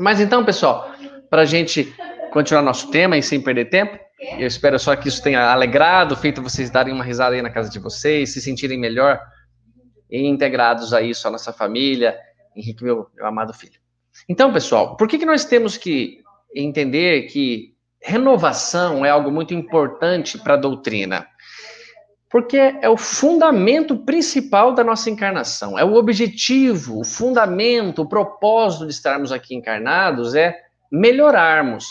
Mas então, pessoal, para a gente continuar nosso tema e sem perder tempo, eu espero só que isso tenha alegrado, feito vocês darem uma risada aí na casa de vocês, se sentirem melhor e integrados a isso, a nossa família, Henrique, meu, meu amado filho. Então, pessoal, por que, que nós temos que entender que renovação é algo muito importante para a doutrina? Porque é o fundamento principal da nossa encarnação, é o objetivo, o fundamento, o propósito de estarmos aqui encarnados é melhorarmos.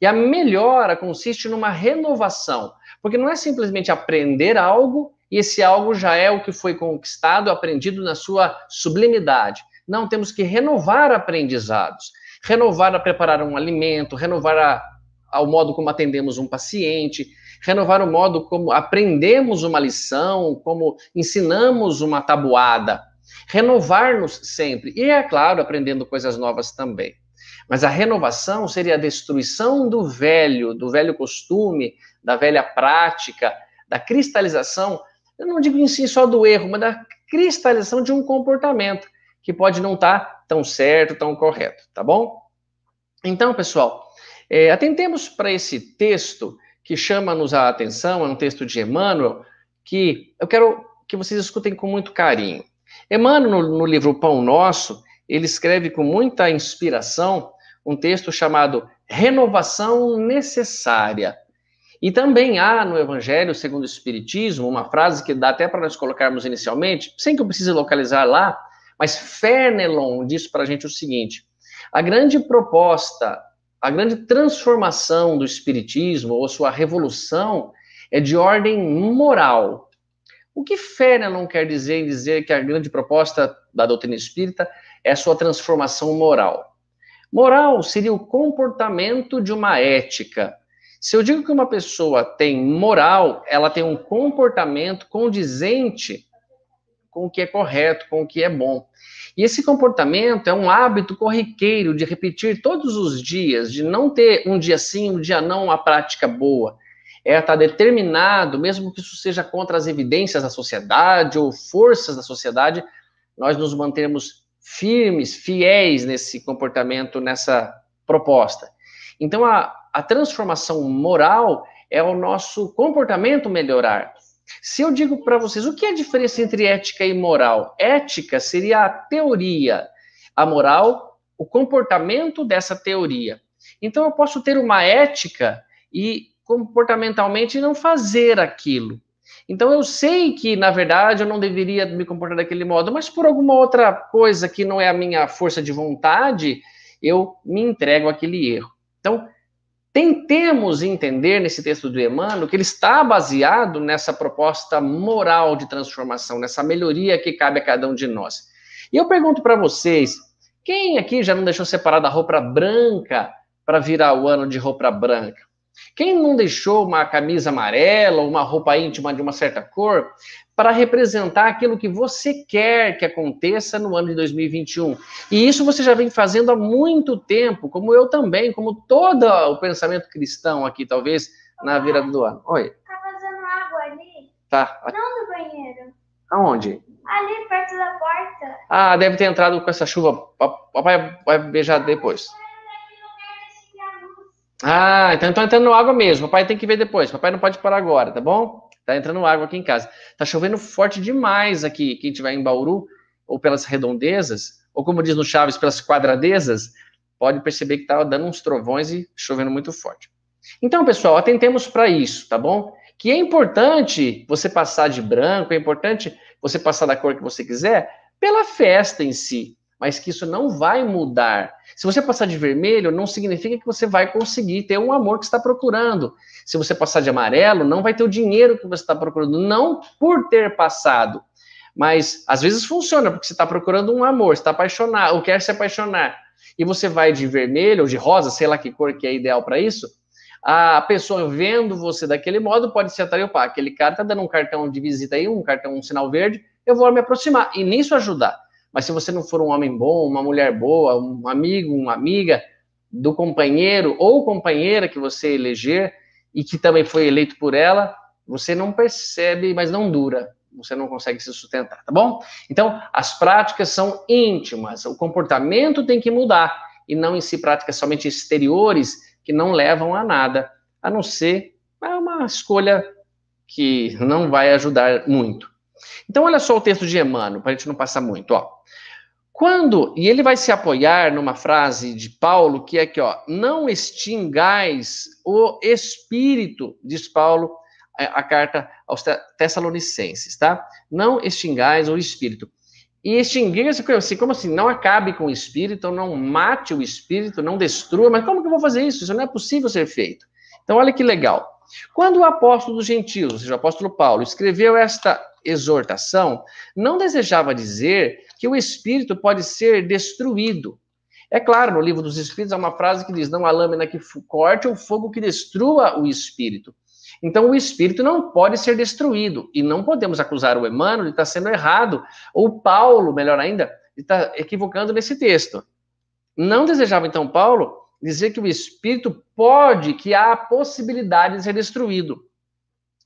E a melhora consiste numa renovação, porque não é simplesmente aprender algo e esse algo já é o que foi conquistado, aprendido na sua sublimidade. Não, temos que renovar aprendizados, renovar a preparar um alimento, renovar a, ao modo como atendemos um paciente, renovar o modo como aprendemos uma lição, como ensinamos uma tabuada, renovar-nos sempre. E é claro, aprendendo coisas novas também. Mas a renovação seria a destruição do velho, do velho costume, da velha prática, da cristalização, eu não digo em si só do erro, mas da cristalização de um comportamento que pode não estar tá tão certo, tão correto, tá bom? Então, pessoal, é, atentemos para esse texto que chama-nos a atenção, é um texto de Emmanuel, que eu quero que vocês escutem com muito carinho. Emmanuel, no, no livro Pão Nosso, ele escreve com muita inspiração um texto chamado Renovação Necessária. E também há no Evangelho segundo o Espiritismo uma frase que dá até para nós colocarmos inicialmente, sem que eu precise localizar lá, mas Fernelon diz para a gente o seguinte: a grande proposta, a grande transformação do Espiritismo, ou sua revolução, é de ordem moral. O que Fernelon quer dizer em dizer que a grande proposta da doutrina espírita é a sua transformação moral? Moral seria o comportamento de uma ética. Se eu digo que uma pessoa tem moral, ela tem um comportamento condizente com o que é correto, com o que é bom. E esse comportamento é um hábito corriqueiro de repetir todos os dias, de não ter um dia sim, um dia não, uma prática boa. É estar determinado, mesmo que isso seja contra as evidências da sociedade ou forças da sociedade, nós nos mantermos firmes, fiéis nesse comportamento, nessa proposta. Então, a, a transformação moral é o nosso comportamento melhorar. Se eu digo para vocês, o que é a diferença entre ética e moral? Ética seria a teoria, a moral, o comportamento dessa teoria. Então, eu posso ter uma ética e comportamentalmente não fazer aquilo. Então eu sei que, na verdade, eu não deveria me comportar daquele modo, mas por alguma outra coisa que não é a minha força de vontade, eu me entrego àquele erro. Então, tentemos entender nesse texto do Emmanuel que ele está baseado nessa proposta moral de transformação, nessa melhoria que cabe a cada um de nós. E eu pergunto para vocês, quem aqui já não deixou separada a roupa branca para virar o ano de roupa branca? Quem não deixou uma camisa amarela ou uma roupa íntima de uma certa cor para representar aquilo que você quer que aconteça no ano de 2021? E isso você já vem fazendo há muito tempo, como eu também, como todo o pensamento cristão aqui, talvez, na virada do ano. Oi. Tá fazendo água ali? Tá. Não no banheiro. Aonde? Ali, perto da porta. Ah, deve ter entrado com essa chuva. Papai vai beijar depois. Ah, então tá entrando água mesmo. Papai tem que ver depois. Papai não pode parar agora, tá bom? Tá entrando água aqui em casa. Tá chovendo forte demais aqui. Quem estiver em Bauru, ou pelas redondezas, ou como diz no Chaves, pelas quadradezas, pode perceber que tá dando uns trovões e chovendo muito forte. Então, pessoal, atentemos para isso, tá bom? Que é importante você passar de branco, é importante você passar da cor que você quiser, pela festa em si mas que isso não vai mudar. Se você passar de vermelho, não significa que você vai conseguir ter um amor que está procurando. Se você passar de amarelo, não vai ter o dinheiro que você está procurando, não por ter passado. Mas às vezes funciona, porque você está procurando um amor, está apaixonado, ou quer se apaixonar, e você vai de vermelho ou de rosa, sei lá que cor que é ideal para isso. A pessoa vendo você daquele modo pode se atrair, opa, aquele cara está dando um cartão de visita aí, um cartão, um sinal verde, eu vou me aproximar e nisso ajudar. Mas se você não for um homem bom, uma mulher boa, um amigo, uma amiga do companheiro ou companheira que você eleger e que também foi eleito por ela, você não percebe, mas não dura. Você não consegue se sustentar, tá bom? Então, as práticas são íntimas, o comportamento tem que mudar. e não em si práticas somente exteriores que não levam a nada, a não ser é uma escolha que não vai ajudar muito. Então, olha só o texto de Emmanuel, para a gente não passar muito. Ó. Quando, e ele vai se apoiar numa frase de Paulo, que é que, ó, não extingais o espírito, diz Paulo, é, a carta aos Tessalonicenses, tá? Não extingais o espírito. E extinguir-se, assim, como assim? Não acabe com o espírito, não mate o espírito, não destrua, mas como que eu vou fazer isso? Isso não é possível ser feito. Então, olha que legal. Quando o apóstolo dos gentios, ou seja, o apóstolo Paulo, escreveu esta exortação, não desejava dizer que o espírito pode ser destruído. É claro, no livro dos Espíritos há uma frase que diz: Não há lâmina que corte ou fogo que destrua o espírito. Então, o espírito não pode ser destruído. E não podemos acusar o Emmanuel de estar sendo errado, ou Paulo, melhor ainda, de estar equivocando nesse texto. Não desejava, então, Paulo dizer que o espírito pode, que há a possibilidade de ser destruído,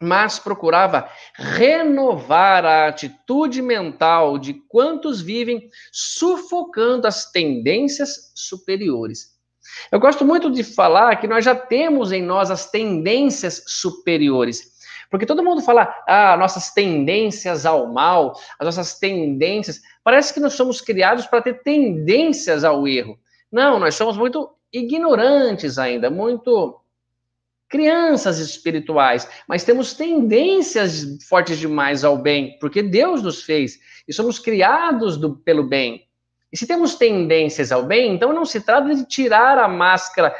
mas procurava renovar a atitude mental de quantos vivem sufocando as tendências superiores. Eu gosto muito de falar que nós já temos em nós as tendências superiores. Porque todo mundo fala, ah, nossas tendências ao mal, as nossas tendências. Parece que nós somos criados para ter tendências ao erro. Não, nós somos muito ignorantes ainda, muito crianças espirituais, mas temos tendências fortes demais ao bem, porque Deus nos fez e somos criados do, pelo bem. E se temos tendências ao bem, então não se trata de tirar a máscara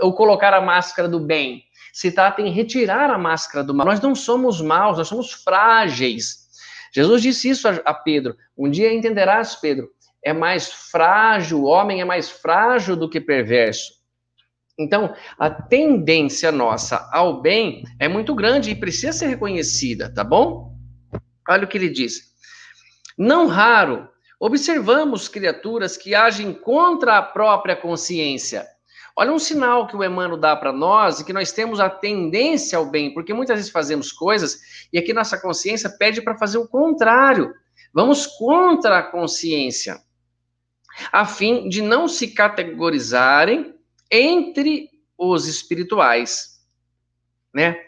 ou colocar a máscara do bem. Se trata em retirar a máscara do mal. Nós não somos maus, nós somos frágeis. Jesus disse isso a Pedro. Um dia entenderás, Pedro, é mais frágil, o homem é mais frágil do que perverso. Então, a tendência nossa ao bem é muito grande e precisa ser reconhecida, tá bom? Olha o que ele diz. Não raro, observamos criaturas que agem contra a própria consciência. Olha um sinal que o Emmanuel dá para nós e que nós temos a tendência ao bem, porque muitas vezes fazemos coisas e aqui nossa consciência pede para fazer o contrário. Vamos contra a consciência a fim de não se categorizarem entre os espirituais, né?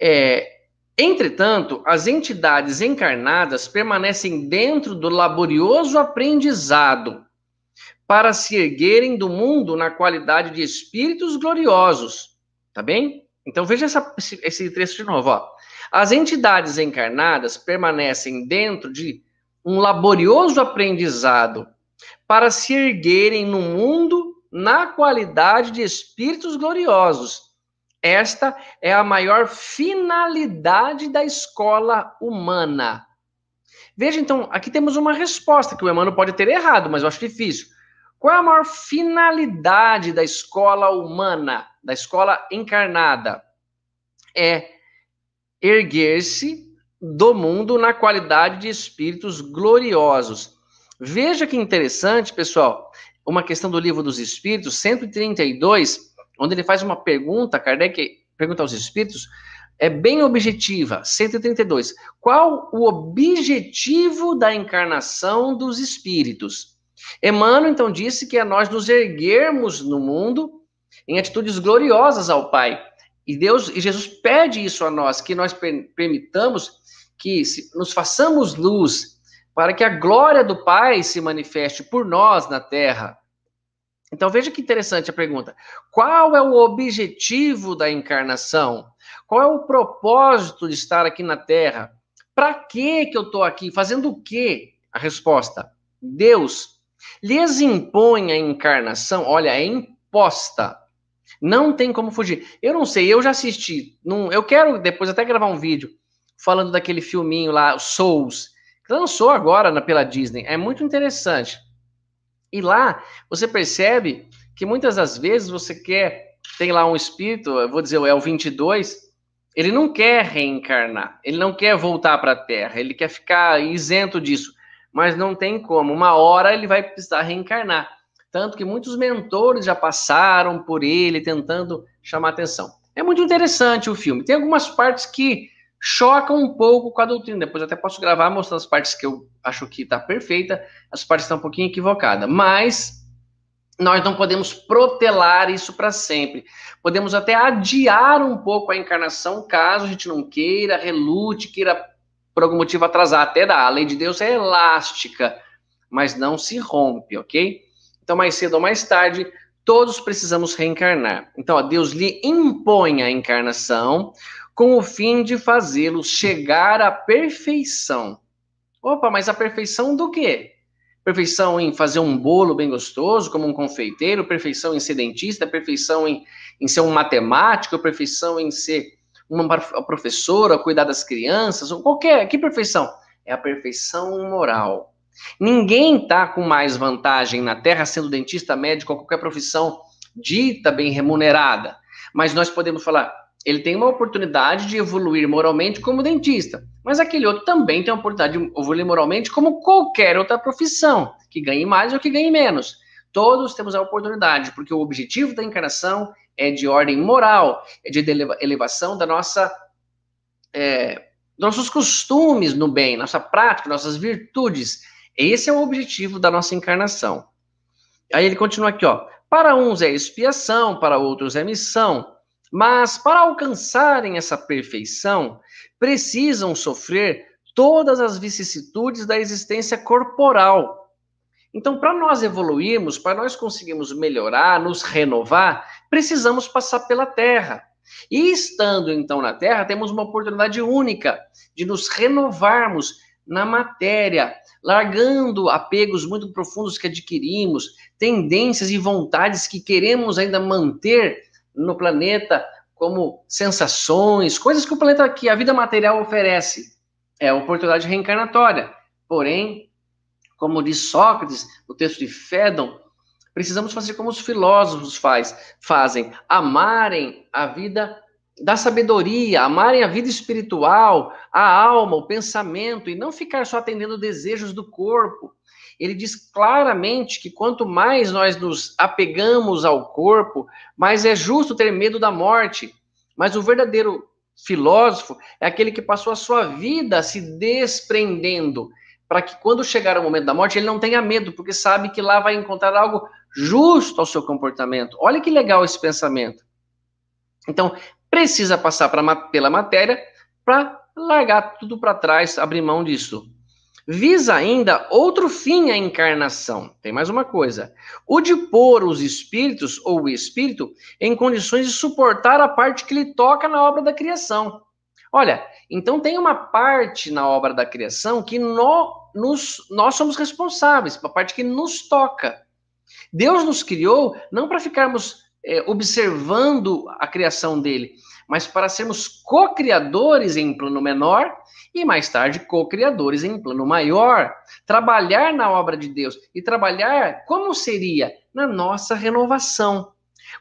É, entretanto, as entidades encarnadas permanecem dentro do laborioso aprendizado para se erguerem do mundo na qualidade de espíritos gloriosos, tá bem? Então veja essa, esse, trecho de novo, ó. As entidades encarnadas permanecem dentro de um laborioso aprendizado para se erguerem no mundo na qualidade de espíritos gloriosos. Esta é a maior finalidade da escola humana. Veja, então, aqui temos uma resposta que o Emmanuel pode ter errado, mas eu acho difícil. Qual é a maior finalidade da escola humana, da escola encarnada? É erguer-se do mundo na qualidade de espíritos gloriosos. Veja que interessante, pessoal, uma questão do livro dos Espíritos, 132, onde ele faz uma pergunta, Kardec pergunta aos Espíritos, é bem objetiva, 132. Qual o objetivo da encarnação dos Espíritos? Emmanuel, então, disse que é nós nos erguermos no mundo em atitudes gloriosas ao Pai. E Deus e Jesus pede isso a nós, que nós permitamos que nos façamos luz para que a glória do Pai se manifeste por nós na terra. Então veja que interessante a pergunta. Qual é o objetivo da encarnação? Qual é o propósito de estar aqui na terra? Para que que eu estou aqui? Fazendo o quê? A resposta: Deus lhes impõe a encarnação. Olha, é imposta. Não tem como fugir. Eu não sei, eu já assisti. Não, eu quero depois até gravar um vídeo falando daquele filminho lá, Souls lançou agora na, pela Disney. É muito interessante. E lá você percebe que muitas das vezes você quer, tem lá um espírito, eu vou dizer, é o 22, ele não quer reencarnar, ele não quer voltar para a Terra, ele quer ficar isento disso, mas não tem como. Uma hora ele vai precisar reencarnar. Tanto que muitos mentores já passaram por ele tentando chamar atenção. É muito interessante o filme. Tem algumas partes que choca um pouco com a doutrina. Depois até posso gravar mostrando as partes que eu acho que está perfeita, as partes estão um pouquinho equivocadas. Mas nós não podemos protelar isso para sempre. Podemos até adiar um pouco a encarnação, caso a gente não queira, relute, queira por algum motivo atrasar. Até dá. A lei de Deus é elástica, mas não se rompe, ok? Então, mais cedo ou mais tarde, todos precisamos reencarnar. Então, ó, Deus lhe impõe a encarnação com o fim de fazê-los chegar à perfeição. Opa, mas a perfeição do quê? perfeição em fazer um bolo bem gostoso, como um confeiteiro, perfeição em ser dentista, perfeição em, em ser um matemático, perfeição em ser uma professora, cuidar das crianças, qualquer. Que perfeição? É a perfeição moral. Ninguém está com mais vantagem na Terra sendo dentista, médico ou qualquer profissão dita bem remunerada. Mas nós podemos falar, ele tem uma oportunidade de evoluir moralmente como dentista, mas aquele outro também tem a oportunidade de evoluir moralmente como qualquer outra profissão, que ganhe mais ou que ganhe menos. Todos temos a oportunidade, porque o objetivo da encarnação é de ordem moral, é de elevação da nossa, é, nossos costumes no bem, nossa prática, nossas virtudes. Esse é o objetivo da nossa encarnação. Aí ele continua aqui, ó. Para uns é expiação, para outros é missão. Mas para alcançarem essa perfeição, precisam sofrer todas as vicissitudes da existência corporal. Então, para nós evoluirmos, para nós conseguirmos melhorar, nos renovar, precisamos passar pela Terra. E estando então na Terra, temos uma oportunidade única de nos renovarmos na matéria, largando apegos muito profundos que adquirimos, tendências e vontades que queremos ainda manter no planeta como sensações, coisas que o planeta que a vida material oferece. É oportunidade reencarnatória. Porém, como diz Sócrates, no texto de Fédon, precisamos fazer como os filósofos faz, fazem, amarem a vida da sabedoria, amarem a vida espiritual, a alma, o pensamento, e não ficar só atendendo desejos do corpo, ele diz claramente que quanto mais nós nos apegamos ao corpo, mais é justo ter medo da morte. Mas o verdadeiro filósofo é aquele que passou a sua vida se desprendendo, para que quando chegar o momento da morte ele não tenha medo, porque sabe que lá vai encontrar algo justo ao seu comportamento. Olha que legal esse pensamento. Então, precisa passar pra, pela matéria para largar tudo para trás, abrir mão disso visa ainda outro fim à encarnação. Tem mais uma coisa: o de pôr os espíritos ou o espírito em condições de suportar a parte que lhe toca na obra da criação. Olha, então tem uma parte na obra da criação que no, nos, nós somos responsáveis, a parte que nos toca. Deus nos criou não para ficarmos é, observando a criação dele, mas para sermos co-criadores em plano menor e mais tarde co-criadores em plano maior. Trabalhar na obra de Deus e trabalhar como seria na nossa renovação.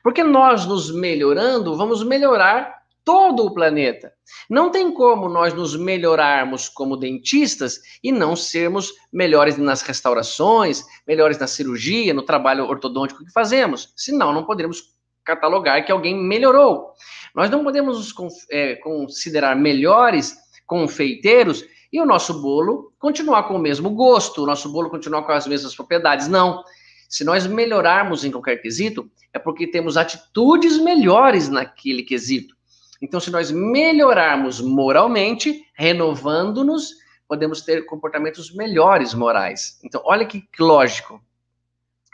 Porque nós nos melhorando, vamos melhorar todo o planeta. Não tem como nós nos melhorarmos como dentistas e não sermos melhores nas restaurações, melhores na cirurgia, no trabalho ortodôntico que fazemos. Senão, não poderemos catalogar que alguém melhorou. Nós não podemos nos é, considerar melhores confeiteiros e o nosso bolo continuar com o mesmo gosto, o nosso bolo continuar com as mesmas propriedades. Não. Se nós melhorarmos em qualquer quesito, é porque temos atitudes melhores naquele quesito. Então, se nós melhorarmos moralmente, renovando-nos, podemos ter comportamentos melhores morais. Então, olha que lógico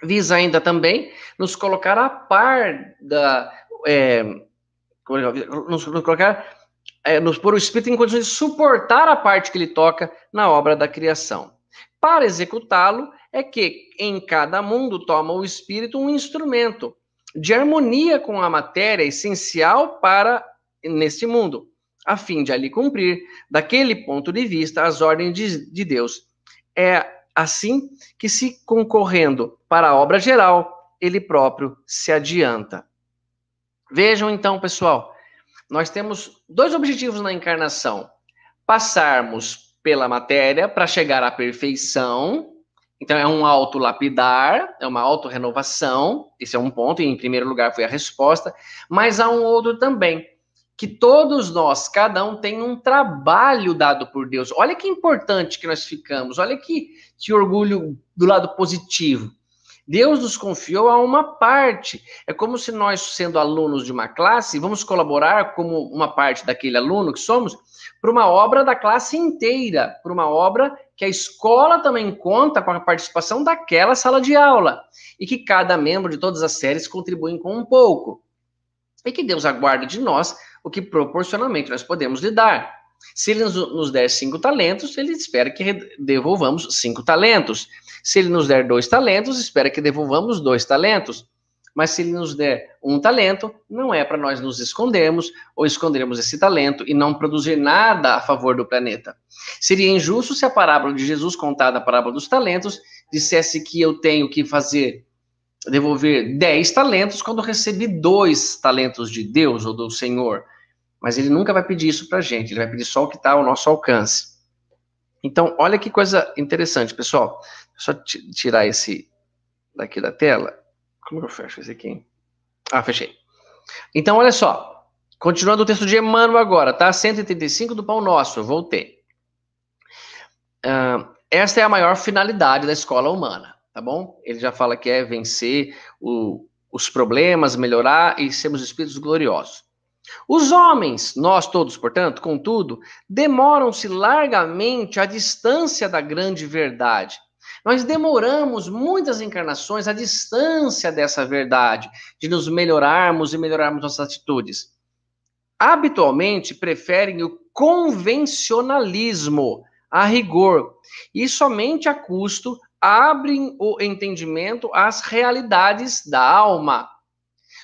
visa ainda também nos colocar a par da. É, nos, nos, colocar. É, nos pôr o espírito em condições de suportar a parte que ele toca na obra da criação. Para executá-lo, é que em cada mundo toma o espírito um instrumento de harmonia com a matéria essencial para neste mundo, a fim de ali cumprir, daquele ponto de vista, as ordens de, de Deus. É assim que, se concorrendo para a obra geral, ele próprio se adianta. Vejam então, pessoal, nós temos dois objetivos na encarnação: passarmos pela matéria para chegar à perfeição. Então é um auto-lapidar, é uma auto-renovação. Esse é um ponto, e em primeiro lugar foi a resposta. Mas há um outro também, que todos nós, cada um tem um trabalho dado por Deus. Olha que importante que nós ficamos, olha que, que orgulho do lado positivo. Deus nos confiou a uma parte. É como se nós, sendo alunos de uma classe, vamos colaborar como uma parte daquele aluno que somos para uma obra da classe inteira, para uma obra que a escola também conta com a participação daquela sala de aula e que cada membro de todas as séries contribuem com um pouco. E que Deus aguarda de nós o que proporcionalmente nós podemos lhe dar. Se ele nos der cinco talentos, ele espera que devolvamos cinco talentos. Se ele nos der dois talentos, espera que devolvamos dois talentos. Mas se ele nos der um talento, não é para nós nos escondermos ou escondermos esse talento e não produzir nada a favor do planeta. Seria injusto se a parábola de Jesus, contada a parábola dos talentos, dissesse que eu tenho que fazer, devolver dez talentos quando recebi dois talentos de Deus ou do Senhor. Mas ele nunca vai pedir isso para a gente, ele vai pedir só o que está ao nosso alcance. Então, olha que coisa interessante, pessoal. Só tirar esse daqui da tela. Como eu fecho esse aqui? Ah, fechei. Então, olha só. Continuando o texto de Emmanuel agora, tá? 135 do Pão Nosso, voltei. Uh, esta é a maior finalidade da escola humana, tá bom? Ele já fala que é vencer o, os problemas, melhorar e sermos espíritos gloriosos. Os homens, nós todos, portanto, contudo, demoram-se largamente à distância da grande verdade. Nós demoramos muitas encarnações à distância dessa verdade, de nos melhorarmos e melhorarmos nossas atitudes. Habitualmente preferem o convencionalismo a rigor e somente a custo abrem o entendimento às realidades da alma.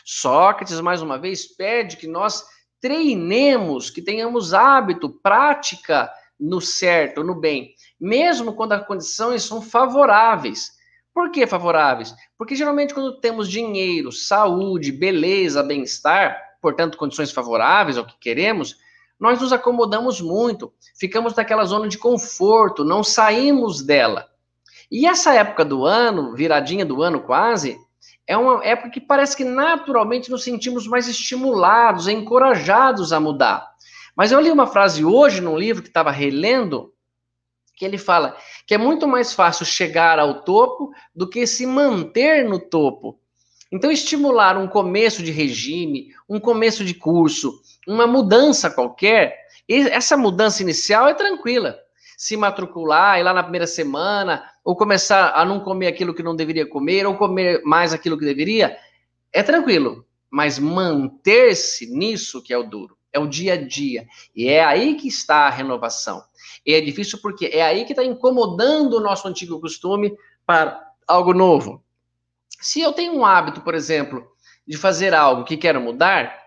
Sócrates, mais uma vez, pede que nós treinemos, que tenhamos hábito, prática no certo, no bem, mesmo quando as condições são favoráveis. Por que favoráveis? Porque geralmente quando temos dinheiro, saúde, beleza, bem-estar, portanto condições favoráveis ao que queremos, nós nos acomodamos muito, ficamos naquela zona de conforto, não saímos dela. E essa época do ano, viradinha do ano quase, é uma época que parece que naturalmente nos sentimos mais estimulados, encorajados a mudar. Mas eu li uma frase hoje num livro que estava relendo, que ele fala que é muito mais fácil chegar ao topo do que se manter no topo. Então, estimular um começo de regime, um começo de curso, uma mudança qualquer, essa mudança inicial é tranquila se matricular, ir lá na primeira semana, ou começar a não comer aquilo que não deveria comer, ou comer mais aquilo que deveria, é tranquilo. Mas manter-se nisso que é o duro, é o dia a dia. E é aí que está a renovação. E é difícil porque é aí que está incomodando o nosso antigo costume para algo novo. Se eu tenho um hábito, por exemplo, de fazer algo que quero mudar,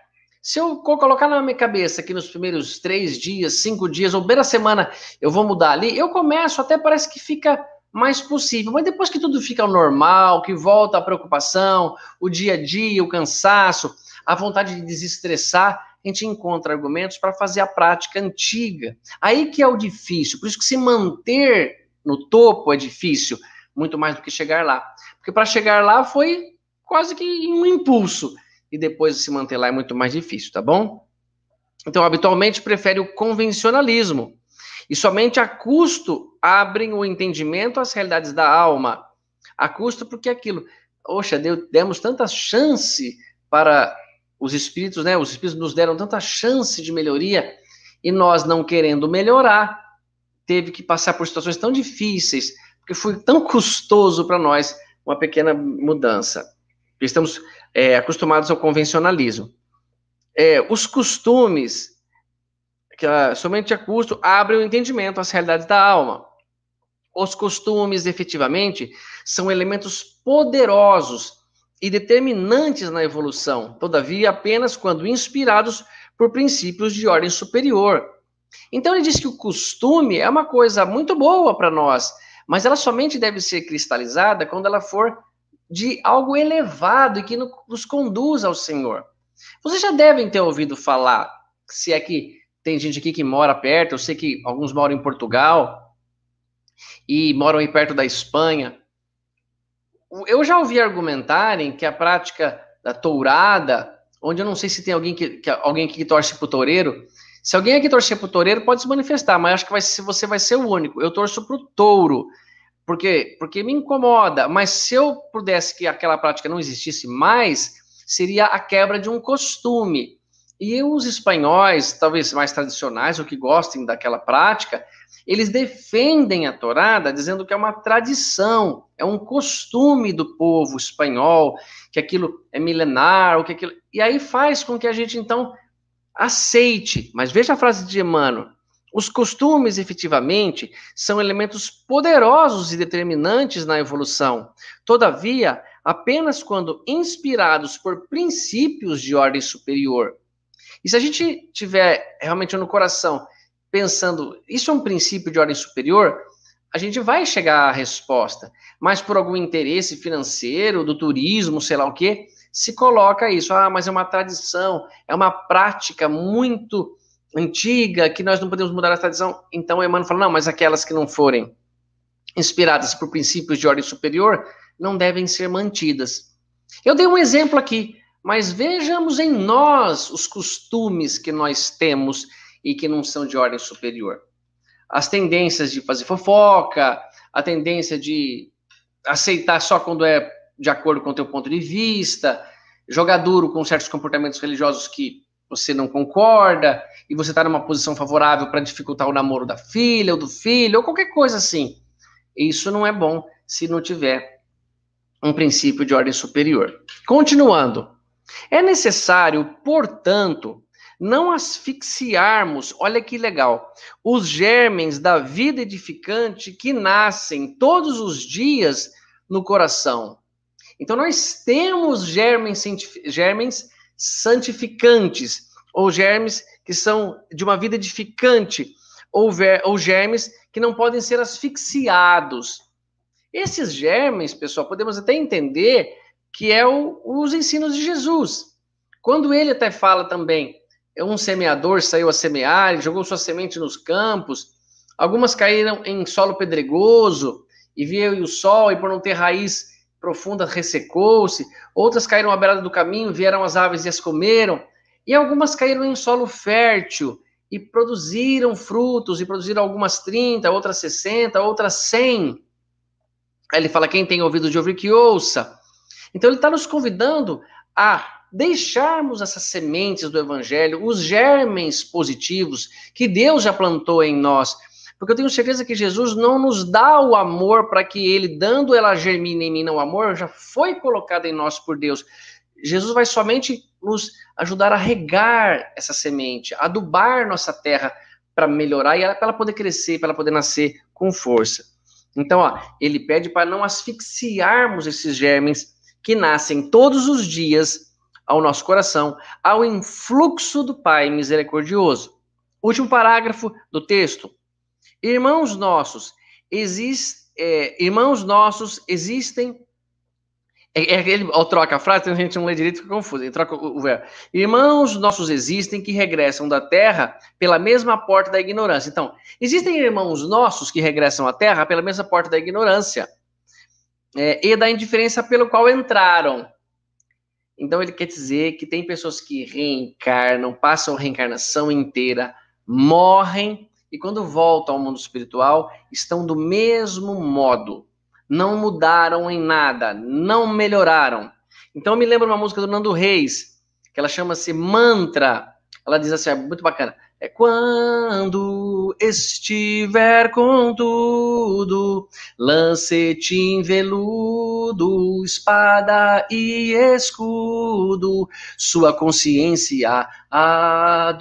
se eu colocar na minha cabeça que nos primeiros três dias, cinco dias, ou primeira semana eu vou mudar ali, eu começo, até parece que fica mais possível. Mas depois que tudo fica ao normal, que volta a preocupação, o dia a dia, o cansaço, a vontade de desestressar, a gente encontra argumentos para fazer a prática antiga. Aí que é o difícil. Por isso que se manter no topo é difícil, muito mais do que chegar lá. Porque para chegar lá foi quase que um impulso e depois se manter lá é muito mais difícil, tá bom? Então, habitualmente prefere o convencionalismo e somente a custo abrem o entendimento às realidades da alma. A custo porque aquilo, poxa, deu, demos tanta chance para os espíritos, né? Os espíritos nos deram tanta chance de melhoria e nós não querendo melhorar, teve que passar por situações tão difíceis, porque foi tão custoso para nós uma pequena mudança. Estamos é, acostumados ao convencionalismo. É, os costumes, que ah, somente a custo, abrem o entendimento às realidades da alma. Os costumes, efetivamente, são elementos poderosos e determinantes na evolução, todavia, apenas quando inspirados por princípios de ordem superior. Então, ele diz que o costume é uma coisa muito boa para nós, mas ela somente deve ser cristalizada quando ela for de algo elevado e que nos conduz ao Senhor. Vocês já devem ter ouvido falar, se é que tem gente aqui que mora perto, eu sei que alguns moram em Portugal e moram aí perto da Espanha. Eu já ouvi argumentarem que a prática da tourada, onde eu não sei se tem alguém que, que alguém que torce pro toureiro, se alguém aqui torcer pro toureiro, pode se manifestar, mas acho que vai, você vai ser o único. Eu torço pro touro Por quê? Porque me incomoda, mas se eu pudesse que aquela prática não existisse mais, seria a quebra de um costume. E os espanhóis, talvez mais tradicionais, ou que gostem daquela prática, eles defendem a torada dizendo que é uma tradição, é um costume do povo espanhol, que aquilo é milenar, ou que aquilo... e aí faz com que a gente então aceite. Mas veja a frase de Emmanuel: os costumes, efetivamente, são elementos poderosos e determinantes na evolução. Todavia, apenas quando inspirados por princípios de ordem superior. E se a gente tiver realmente no coração pensando, isso é um princípio de ordem superior, a gente vai chegar à resposta. Mas por algum interesse financeiro, do turismo, sei lá o quê, se coloca isso. Ah, mas é uma tradição, é uma prática muito antiga que nós não podemos mudar a tradição. Então Emmanuel fala: não, mas aquelas que não forem inspiradas por princípios de ordem superior não devem ser mantidas. Eu dei um exemplo aqui. Mas vejamos em nós os costumes que nós temos e que não são de ordem superior. As tendências de fazer fofoca, a tendência de aceitar só quando é de acordo com o teu ponto de vista, jogar duro com certos comportamentos religiosos que você não concorda e você está numa posição favorável para dificultar o namoro da filha ou do filho ou qualquer coisa assim. Isso não é bom se não tiver um princípio de ordem superior. Continuando, é necessário, portanto, não asfixiarmos, olha que legal, os germes da vida edificante que nascem todos os dias no coração. Então, nós temos germes, germes santificantes, ou germes que são de uma vida edificante, ou, ver, ou germes que não podem ser asfixiados. Esses germes, pessoal, podemos até entender que é o, os ensinos de Jesus. Quando ele até fala também, é um semeador saiu a semear, jogou sua semente nos campos, algumas caíram em solo pedregoso, e veio o sol, e por não ter raiz profunda ressecou-se, outras caíram à beirada do caminho, vieram as aves e as comeram, e algumas caíram em solo fértil, e produziram frutos, e produziram algumas 30, outras 60, outras 100. Aí ele fala: quem tem ouvido de ouvir, que ouça. Então ele está nos convidando a deixarmos essas sementes do evangelho, os germes positivos que Deus já plantou em nós. Porque eu tenho certeza que Jesus não nos dá o amor para que ele, dando ela germine em mim, não, o amor já foi colocado em nós por Deus. Jesus vai somente nos ajudar a regar essa semente, adubar nossa terra para melhorar e para ela poder crescer, para ela poder nascer com força. Então, ó, ele pede para não asfixiarmos esses germes que nascem todos os dias ao nosso coração, ao influxo do Pai misericordioso. Último parágrafo do texto. Irmãos nossos, exist, é, irmãos nossos existem. É, é, ele troca a frase, tem gente que não lê direito, fica confuso. Ele troca o, o verbo. Irmãos nossos existem que regressam da terra pela mesma porta da ignorância. Então, existem irmãos nossos que regressam à terra pela mesma porta da ignorância é, e da indiferença pelo qual entraram. Então ele quer dizer que tem pessoas que reencarnam, passam a reencarnação inteira, morrem e quando voltam ao mundo espiritual estão do mesmo modo. Não mudaram em nada, não melhoraram. Então me lembra uma música do Nando Reis, que ela chama-se Mantra. Ela diz assim, é muito bacana. É quando estiver com tudo, lancete veludo, espada e escudo, sua consciência adormecerá.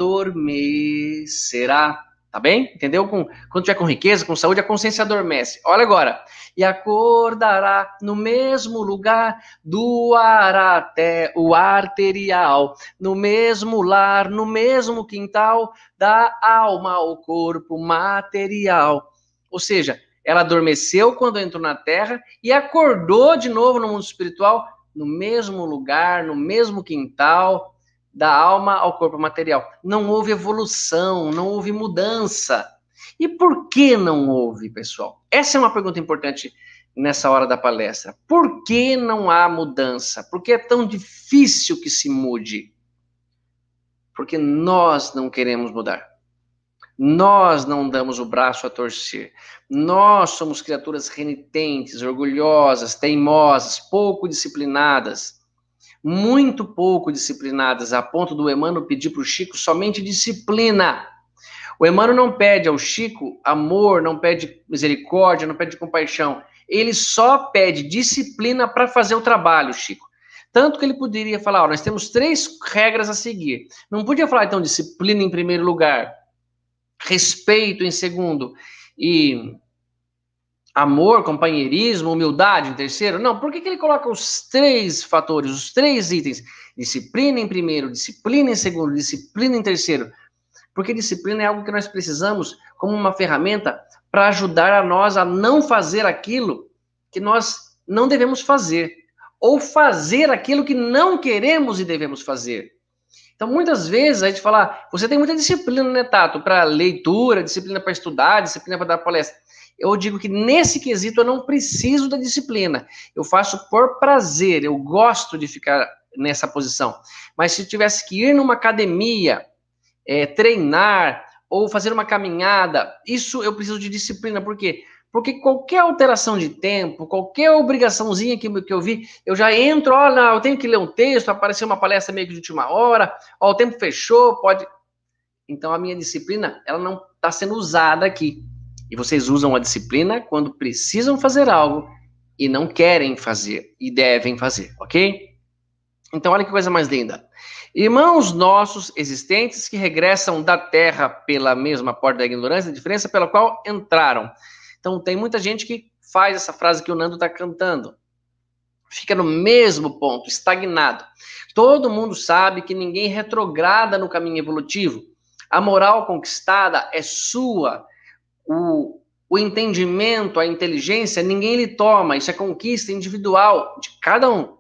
Tá bem? Entendeu? Com, quando tiver com riqueza, com saúde, a consciência adormece. Olha agora. E acordará no mesmo lugar, doará até o arterial, no mesmo lar, no mesmo quintal, da alma ao corpo material. Ou seja, ela adormeceu quando entrou na terra e acordou de novo no mundo espiritual, no mesmo lugar, no mesmo quintal, da alma ao corpo material. Não houve evolução, não houve mudança. E por que não houve, pessoal? Essa é uma pergunta importante nessa hora da palestra. Por que não há mudança? Por que é tão difícil que se mude? Porque nós não queremos mudar. Nós não damos o braço a torcer. Nós somos criaturas renitentes, orgulhosas, teimosas, pouco disciplinadas. Muito pouco disciplinadas, a ponto do Emmanuel pedir para o Chico somente disciplina. O Emmanuel não pede ao Chico amor, não pede misericórdia, não pede compaixão. Ele só pede disciplina para fazer o trabalho, Chico. Tanto que ele poderia falar: nós temos três regras a seguir. Não podia falar, então, disciplina em primeiro lugar, respeito em segundo e amor, companheirismo, humildade em terceiro? Não, por que, que ele coloca os três fatores, os três itens? Disciplina em primeiro, disciplina em segundo, disciplina em terceiro. Porque disciplina é algo que nós precisamos como uma ferramenta para ajudar a nós a não fazer aquilo que nós não devemos fazer ou fazer aquilo que não queremos e devemos fazer. Então, muitas vezes a gente fala, você tem muita disciplina, né, Tato, para leitura, disciplina para estudar, disciplina para dar palestra. Eu digo que nesse quesito eu não preciso da disciplina. Eu faço por prazer, eu gosto de ficar nessa posição. Mas se tivesse que ir numa academia, é, treinar ou fazer uma caminhada, isso eu preciso de disciplina, por quê? Porque qualquer alteração de tempo, qualquer obrigaçãozinha que, que eu vi, eu já entro, olha, eu tenho que ler um texto, apareceu uma palestra meio que de última hora, ó, o tempo fechou, pode. Então a minha disciplina, ela não está sendo usada aqui. E vocês usam a disciplina quando precisam fazer algo e não querem fazer e devem fazer, ok? Então olha que coisa mais linda. Irmãos nossos existentes que regressam da terra pela mesma porta da ignorância, a diferença pela qual entraram então tem muita gente que faz essa frase que o Nando está cantando. Fica no mesmo ponto, estagnado. Todo mundo sabe que ninguém retrograda no caminho evolutivo. A moral conquistada é sua. O, o entendimento, a inteligência, ninguém lhe toma. Isso é conquista individual de cada um.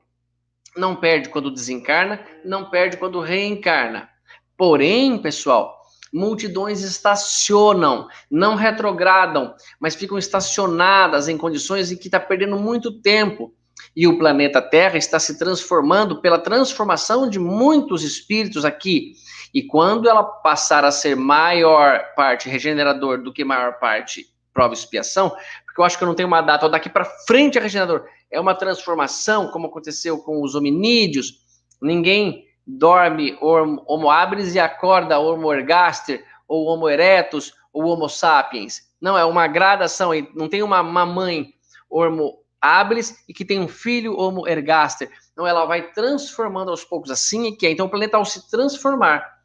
Não perde quando desencarna, não perde quando reencarna. Porém, pessoal, multidões estacionam, não retrogradam, mas ficam estacionadas em condições em que está perdendo muito tempo. E o planeta Terra está se transformando pela transformação de muitos espíritos aqui. E quando ela passar a ser maior parte regenerador do que maior parte prova expiação, porque eu acho que eu não tenho uma data, daqui para frente é regenerador. É uma transformação, como aconteceu com os hominídeos. Ninguém dorme Homo habilis e acorda Homo ergaster, ou Homo erectus, ou Homo sapiens. Não, é uma gradação, não tem uma mamãe Homo habilis e que tem um filho Homo ergaster. Não, ela vai transformando aos poucos, assim é que é. Então o planeta, ao se transformar,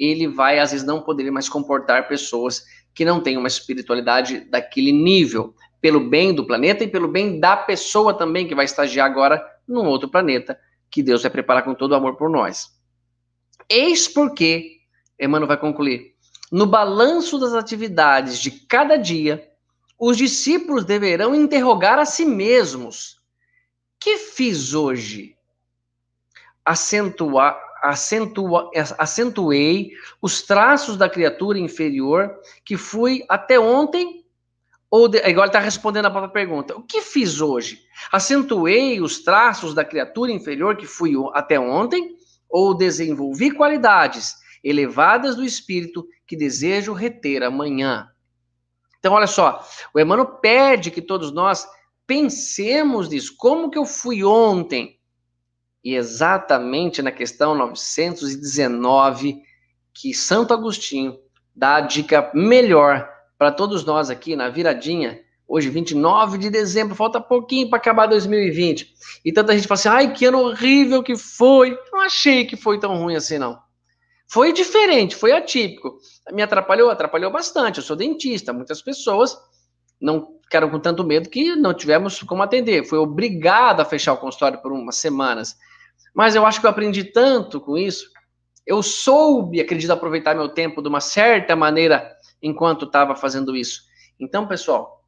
ele vai, às vezes, não poder mais comportar pessoas que não têm uma espiritualidade daquele nível, pelo bem do planeta e pelo bem da pessoa também, que vai estagiar agora num outro planeta, que Deus vai preparar com todo o amor por nós. Eis porque, Emmanuel vai concluir, no balanço das atividades de cada dia, os discípulos deverão interrogar a si mesmos: que fiz hoje? Acentuar, acentua, acentuei os traços da criatura inferior que fui até ontem ou de, igual ele está respondendo a própria pergunta. O que fiz hoje? Acentuei os traços da criatura inferior que fui até ontem? Ou desenvolvi qualidades elevadas do espírito que desejo reter amanhã? Então, olha só, o Emmanuel pede que todos nós pensemos nisso. Como que eu fui ontem? E exatamente na questão 919, que Santo Agostinho dá a dica melhor para todos nós aqui na viradinha, hoje 29 de dezembro, falta pouquinho para acabar 2020. E tanta gente fala assim: "Ai, que ano horrível que foi". Não achei que foi tão ruim assim não. Foi diferente, foi atípico. Me atrapalhou, atrapalhou bastante. Eu sou dentista, muitas pessoas não ficaram com tanto medo que não tivemos como atender. Fui obrigado a fechar o consultório por umas semanas. Mas eu acho que eu aprendi tanto com isso. Eu soube, acredito, aproveitar meu tempo de uma certa maneira enquanto estava fazendo isso. Então, pessoal,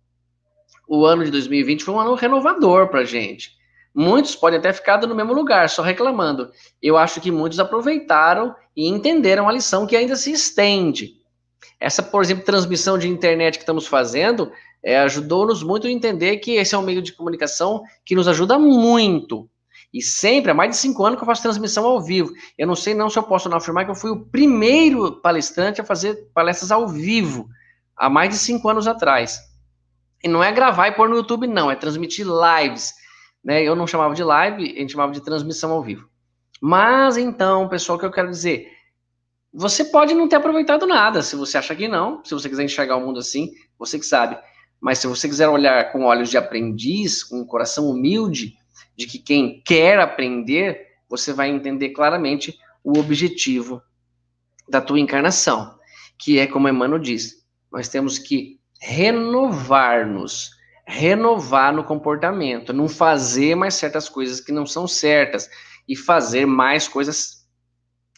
o ano de 2020 foi um ano renovador para gente. Muitos podem até ficar no mesmo lugar, só reclamando. Eu acho que muitos aproveitaram e entenderam a lição que ainda se estende. Essa, por exemplo, transmissão de internet que estamos fazendo é, ajudou-nos muito a entender que esse é um meio de comunicação que nos ajuda muito. E sempre, há mais de cinco anos que eu faço transmissão ao vivo. Eu não sei não se eu posso não afirmar que eu fui o primeiro palestrante a fazer palestras ao vivo, há mais de cinco anos atrás. E não é gravar e pôr no YouTube, não, é transmitir lives. Né? Eu não chamava de live, a gente chamava de transmissão ao vivo. Mas então, pessoal, o que eu quero dizer? Você pode não ter aproveitado nada, se você acha que não, se você quiser enxergar o mundo assim, você que sabe. Mas se você quiser olhar com olhos de aprendiz, com um coração humilde, de que quem quer aprender, você vai entender claramente o objetivo da tua encarnação, que é como Emmanuel diz, nós temos que renovar-nos, renovar no comportamento, não fazer mais certas coisas que não são certas e fazer mais coisas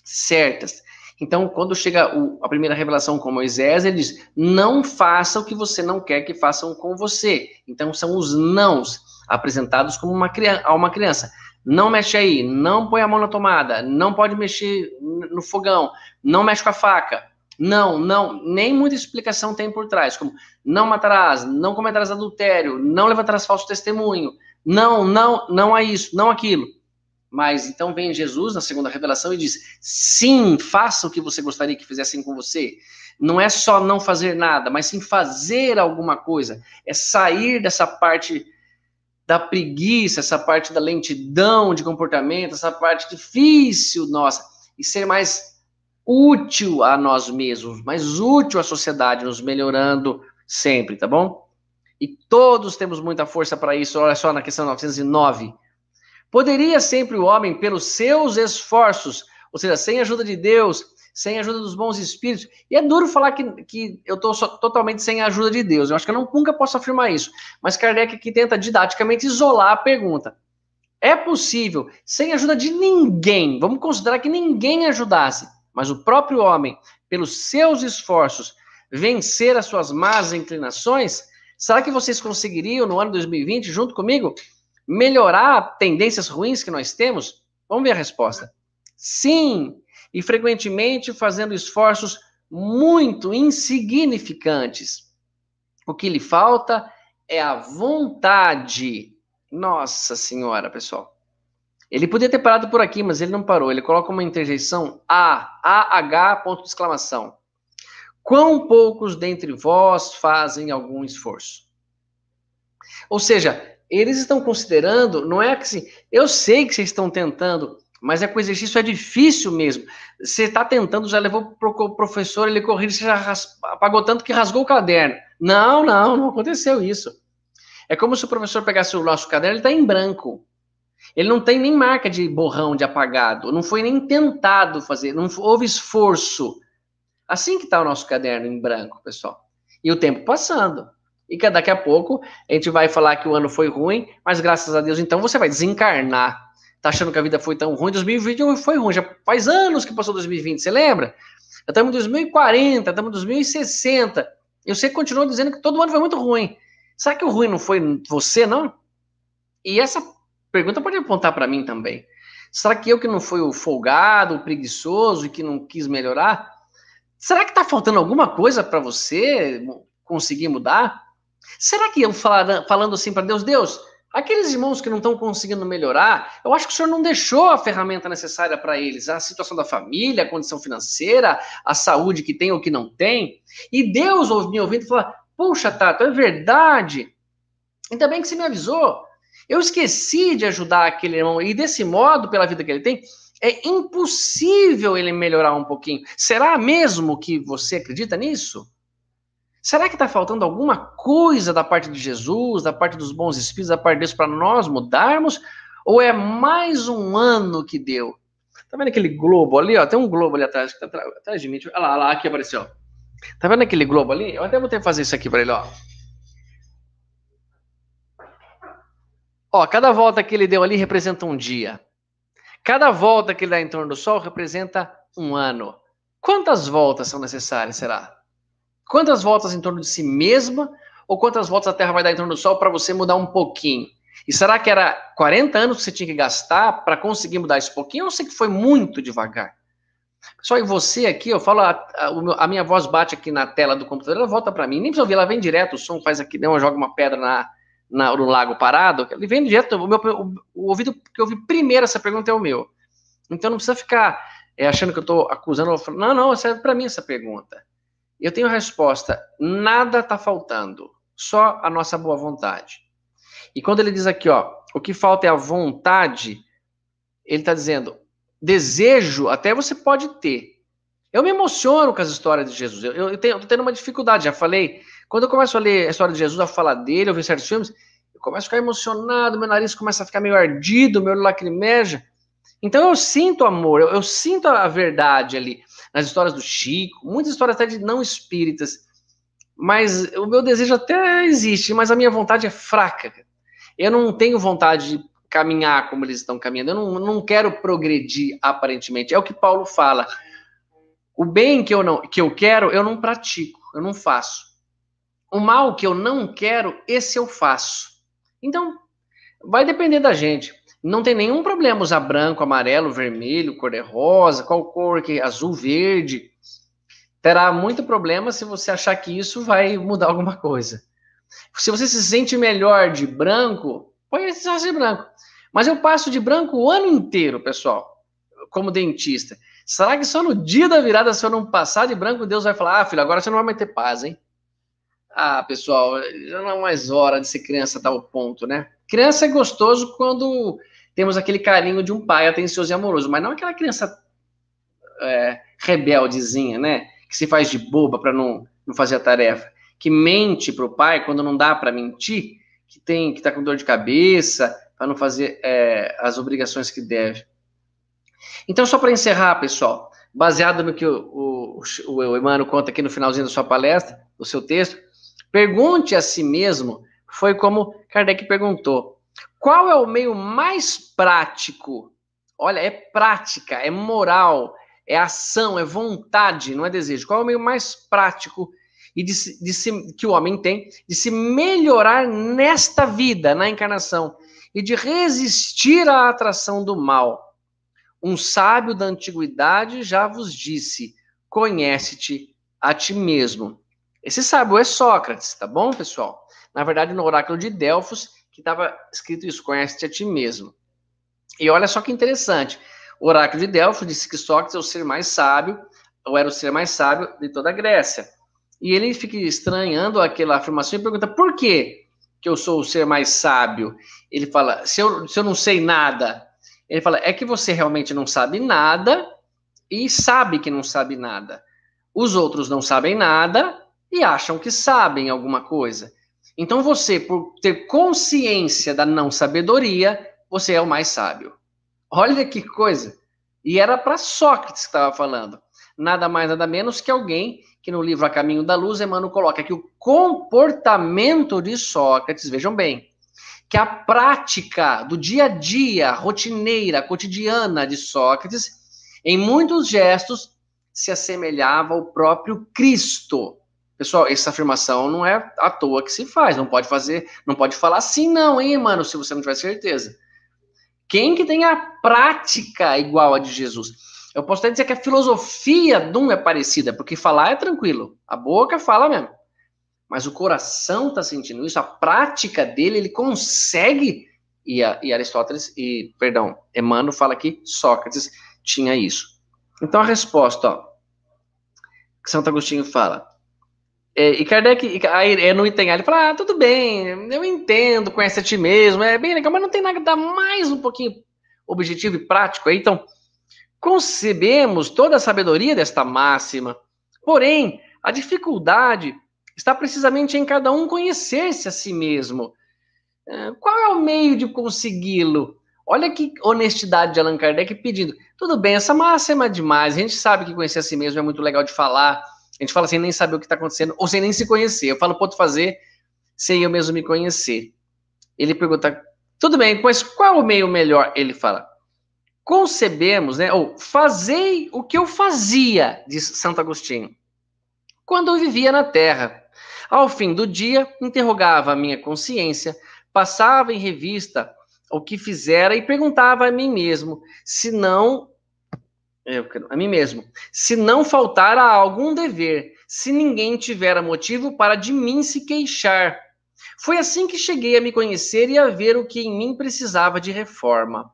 certas. Então, quando chega o, a primeira revelação com Moisés, ele diz: Não faça o que você não quer que façam com você. Então, são os nãos apresentados como uma a uma criança. Não mexe aí, não põe a mão na tomada, não pode mexer no fogão, não mexe com a faca. Não, não, nem muita explicação tem por trás, como não matarás, não cometerás adultério, não levantarás falso testemunho, não, não, não é isso, não aquilo. Mas então vem Jesus na segunda revelação e diz: sim, faça o que você gostaria que fizessem com você. Não é só não fazer nada, mas sim fazer alguma coisa. É sair dessa parte da preguiça, essa parte da lentidão de comportamento, essa parte difícil nossa, e ser mais útil a nós mesmos, mais útil à sociedade, nos melhorando sempre, tá bom? E todos temos muita força para isso. Olha só na questão 909. Poderia sempre o homem, pelos seus esforços, ou seja, sem a ajuda de Deus, sem a ajuda dos bons espíritos. E é duro falar que, que eu estou totalmente sem a ajuda de Deus. Eu acho que eu não, nunca posso afirmar isso. Mas Kardec aqui tenta didaticamente isolar a pergunta. É possível, sem ajuda de ninguém, vamos considerar que ninguém ajudasse, mas o próprio homem, pelos seus esforços, vencer as suas más inclinações? Será que vocês conseguiriam, no ano 2020, junto comigo, melhorar tendências ruins que nós temos? Vamos ver a resposta. Sim, e frequentemente fazendo esforços muito insignificantes. O que lhe falta é a vontade. Nossa Senhora, pessoal. Ele podia ter parado por aqui, mas ele não parou. Ele coloca uma interjeição A, AH, ponto de exclamação. Quão poucos dentre vós fazem algum esforço? Ou seja, eles estão considerando, não é que assim, eu sei que vocês estão tentando mas é o exercício é difícil mesmo. Você está tentando, já levou para o professor, ele corrigiu, você já apagou tanto que rasgou o caderno. Não, não, não aconteceu isso. É como se o professor pegasse o nosso caderno, ele está em branco. Ele não tem nem marca de borrão, de apagado. Não foi nem tentado fazer, não houve esforço. Assim que está o nosso caderno em branco, pessoal. E o tempo passando. E que daqui a pouco a gente vai falar que o ano foi ruim, mas graças a Deus, então você vai desencarnar tá achando que a vida foi tão ruim. 2020 foi ruim, já faz anos que passou 2020, você lembra? Já estamos em 2040, estamos em 2060. Eu sei que continua dizendo que todo ano foi muito ruim. Será que o ruim não foi você, não? E essa pergunta pode apontar para mim também. Será que eu que não fui o folgado, o preguiçoso e que não quis melhorar? Será que está faltando alguma coisa para você conseguir mudar? Será que eu falando assim para Deus, Deus, Aqueles irmãos que não estão conseguindo melhorar, eu acho que o senhor não deixou a ferramenta necessária para eles, a situação da família, a condição financeira, a saúde que tem ou que não tem. E Deus me ouvindo falar: Puxa, Tato, é verdade. Ainda bem que você me avisou. Eu esqueci de ajudar aquele irmão, e desse modo, pela vida que ele tem, é impossível ele melhorar um pouquinho. Será mesmo que você acredita nisso? Será que está faltando alguma coisa da parte de Jesus, da parte dos bons espíritos, da parte de Deus para nós mudarmos? Ou é mais um ano que deu? Tá vendo aquele globo ali, ó? Tem um globo ali atrás, tá atrás de mim. Olha lá, olha lá, aqui apareceu. Tá vendo aquele globo ali? Eu até vou ter que fazer isso aqui para ele, ó. Ó, cada volta que ele deu ali representa um dia. Cada volta que ele dá em torno do Sol representa um ano. Quantas voltas são necessárias, será? Quantas voltas em torno de si mesma ou quantas voltas a Terra vai dar em torno do Sol para você mudar um pouquinho? E será que era 40 anos que você tinha que gastar para conseguir mudar esse pouquinho? Ou sei que foi muito devagar? Pessoal, e você aqui, eu falo, a, a, a, minha voz bate aqui na tela do computador, ela volta para mim, nem precisa ouvir, ela vem direto, o som faz aqui, não, joga uma pedra na, na, no lago parado, ele vem direto, o, meu, o, o, ouvido que eu ouvi primeiro essa pergunta é o meu. Então não precisa ficar é, achando que eu estou acusando. Não, não, serve para mim essa pergunta. Eu tenho a resposta: nada está faltando, só a nossa boa vontade. E quando ele diz aqui, ó, o que falta é a vontade, ele está dizendo, desejo até você pode ter. Eu me emociono com as histórias de Jesus. Eu, eu, tenho, tendo uma dificuldade, já falei. Quando eu começo a ler a história de Jesus, a falar dele, eu ver certos filmes, eu começo a ficar emocionado, meu nariz começa a ficar meio ardido, meu lacrimeja. Então eu sinto amor, eu, eu sinto a verdade ali nas histórias do Chico, muitas histórias até de não espíritas. Mas o meu desejo até existe, mas a minha vontade é fraca. Eu não tenho vontade de caminhar como eles estão caminhando. Eu não, não quero progredir aparentemente. É o que Paulo fala. O bem que eu não que eu quero, eu não pratico, eu não faço. O mal que eu não quero, esse eu faço. Então, vai depender da gente. Não tem nenhum problema usar branco, amarelo, vermelho, cor de rosa, qual cor que azul, verde. Terá muito problema se você achar que isso vai mudar alguma coisa. Se você se sente melhor de branco, põe esse de branco. Mas eu passo de branco o ano inteiro, pessoal, como dentista. Será que só no dia da virada, se eu não passar de branco, Deus vai falar: ah, filho, agora você não vai mais ter paz, hein? Ah, pessoal, já não é mais hora de ser criança a tal ponto, né? Criança é gostoso quando temos aquele carinho de um pai atencioso e amoroso, mas não aquela criança é, rebeldezinha, né? Que se faz de boba para não, não fazer a tarefa que mente para o pai quando não dá para mentir, que tem que está com dor de cabeça, para não fazer é, as obrigações que deve. Então, só para encerrar, pessoal, baseado no que o, o, o Emmanuel conta aqui no finalzinho da sua palestra, do seu texto, pergunte a si mesmo, foi como Kardec perguntou, qual é o meio mais prático? Olha, é prática, é moral, é ação, é vontade, não é desejo. Qual é o meio mais prático e de, de se, que o homem tem de se melhorar nesta vida, na encarnação, e de resistir à atração do mal. Um sábio da antiguidade já vos disse: conhece-te a ti mesmo. Esse sábio é Sócrates, tá bom, pessoal? Na verdade, no oráculo de Delfos, que estava escrito isso: conhece-te a ti mesmo. E olha só que interessante. O oráculo de Delfos disse que Sócrates é o ser mais sábio, ou era o ser mais sábio de toda a Grécia. E ele fica estranhando aquela afirmação e pergunta: por que, que eu sou o ser mais sábio? Ele fala: se eu, se eu não sei nada. Ele fala: é que você realmente não sabe nada e sabe que não sabe nada. Os outros não sabem nada e acham que sabem alguma coisa. Então você, por ter consciência da não sabedoria, você é o mais sábio. Olha que coisa. E era para Sócrates que estava falando. Nada mais, nada menos que alguém que no livro A Caminho da Luz, Emmanuel coloca que o comportamento de Sócrates, vejam bem, que a prática do dia a dia, rotineira, cotidiana de Sócrates, em muitos gestos, se assemelhava ao próprio Cristo. Pessoal, essa afirmação não é à toa que se faz, não pode fazer, não pode falar assim não, hein, mano, se você não tiver certeza. Quem que tem a prática igual a de Jesus? Eu posso até dizer que a filosofia de um é parecida, porque falar é tranquilo, a boca fala mesmo. Mas o coração está sentindo isso, a prática dele, ele consegue. E, a, e Aristóteles, e, perdão, Emmanuel fala que Sócrates tinha isso. Então a resposta, ó, que Santo Agostinho fala. É, e Kardec, aí é no Itanhar, ele fala: ah, tudo bem, eu entendo, conhece a ti mesmo, é bem legal, mas não tem nada mais um pouquinho objetivo e prático aí, então concebemos toda a sabedoria desta máxima. Porém, a dificuldade está precisamente em cada um conhecer-se a si mesmo. É, qual é o meio de consegui-lo? Olha que honestidade de Allan Kardec pedindo. Tudo bem, essa máxima é demais. A gente sabe que conhecer a si mesmo é muito legal de falar. A gente fala sem nem saber o que está acontecendo, ou sem nem se conhecer. Eu falo, pode fazer sem eu mesmo me conhecer. Ele pergunta, tudo bem, mas qual o meio melhor? Ele fala, concebemos, né, ou fazei o que eu fazia, diz Santo Agostinho, quando eu vivia na terra. Ao fim do dia, interrogava a minha consciência, passava em revista o que fizera e perguntava a mim mesmo se não a mim mesmo, se não faltara algum dever, se ninguém tivera motivo para de mim se queixar. Foi assim que cheguei a me conhecer e a ver o que em mim precisava de reforma.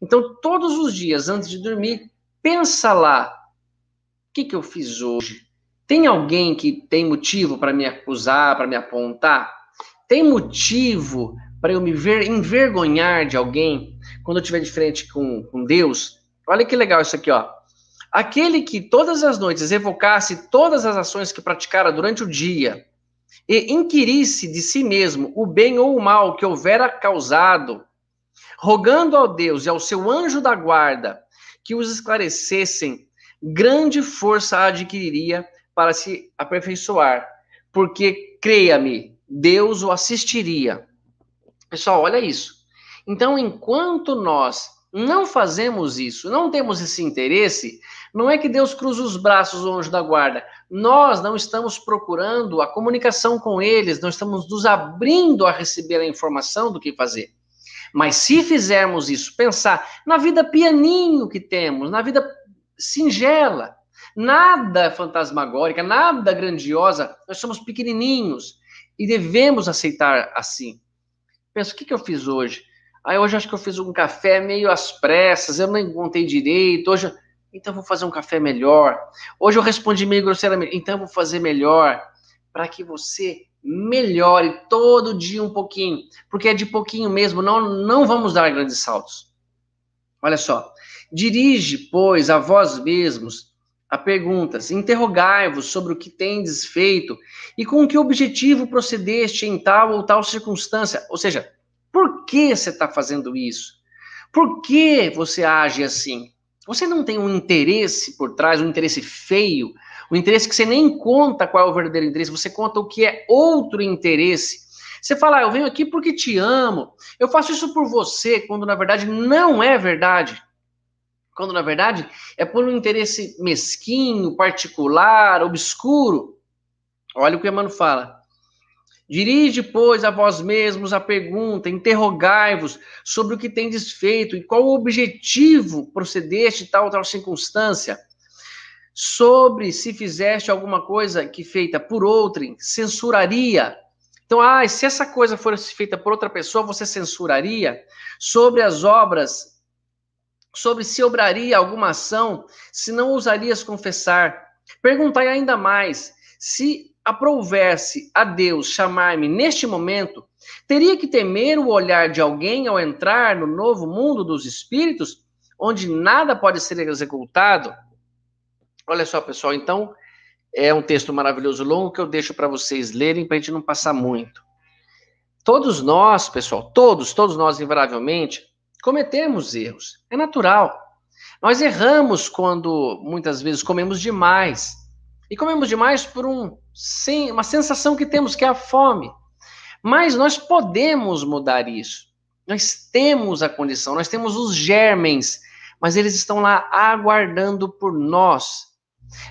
Então, todos os dias, antes de dormir, pensa lá: o que, que eu fiz hoje? Tem alguém que tem motivo para me acusar, para me apontar? Tem motivo para eu me ver envergonhar de alguém quando eu estiver de frente com, com Deus? Olha que legal isso aqui, ó. Aquele que todas as noites evocasse todas as ações que praticara durante o dia e inquirisse de si mesmo o bem ou o mal que houvera causado, rogando ao Deus e ao seu anjo da guarda que os esclarecessem, grande força adquiriria para se aperfeiçoar, porque, creia-me, Deus o assistiria. Pessoal, olha isso. Então, enquanto nós não fazemos isso, não temos esse interesse, não é que Deus cruza os braços, anjo da guarda. Nós não estamos procurando a comunicação com eles, não estamos nos abrindo a receber a informação do que fazer. Mas se fizermos isso, pensar na vida pianinho que temos, na vida singela, nada fantasmagórica, nada grandiosa, nós somos pequenininhos e devemos aceitar assim. Penso, o que, que eu fiz hoje? Aí hoje acho que eu fiz um café meio às pressas, eu não contei direito, hoje, então vou fazer um café melhor. Hoje eu respondi meio grosseiramente, então vou fazer melhor, para que você melhore todo dia um pouquinho, porque é de pouquinho mesmo, não, não vamos dar grandes saltos. Olha só, dirige, pois, a vós mesmos a perguntas, interrogai-vos sobre o que tendes feito e com que objetivo procedeste em tal ou tal circunstância. Ou seja, por que você está fazendo isso? Por que você age assim? Você não tem um interesse por trás, um interesse feio, um interesse que você nem conta qual é o verdadeiro interesse, você conta o que é outro interesse. Você fala, ah, eu venho aqui porque te amo, eu faço isso por você, quando na verdade não é verdade. Quando na verdade é por um interesse mesquinho, particular, obscuro. Olha o que o Emmanuel fala. Dirige, pois, a vós mesmos a pergunta, interrogai-vos sobre o que tendes feito e qual o objetivo procedeste tal ou tal circunstância, sobre se fizeste alguma coisa que feita por outrem, censuraria. Então, ah, se essa coisa fosse feita por outra pessoa, você censuraria? Sobre as obras sobre se obraria alguma ação, se não ousarias confessar. Perguntai ainda mais: se aprovesse a Deus chamar-me neste momento, teria que temer o olhar de alguém ao entrar no novo mundo dos espíritos, onde nada pode ser executado? Olha só, pessoal, então é um texto maravilhoso longo que eu deixo para vocês lerem para a gente não passar muito. Todos nós, pessoal, todos, todos nós, invariavelmente, Cometemos erros, é natural. Nós erramos quando muitas vezes comemos demais. E comemos demais por um, sim, uma sensação que temos, que é a fome. Mas nós podemos mudar isso. Nós temos a condição, nós temos os germens, mas eles estão lá aguardando por nós.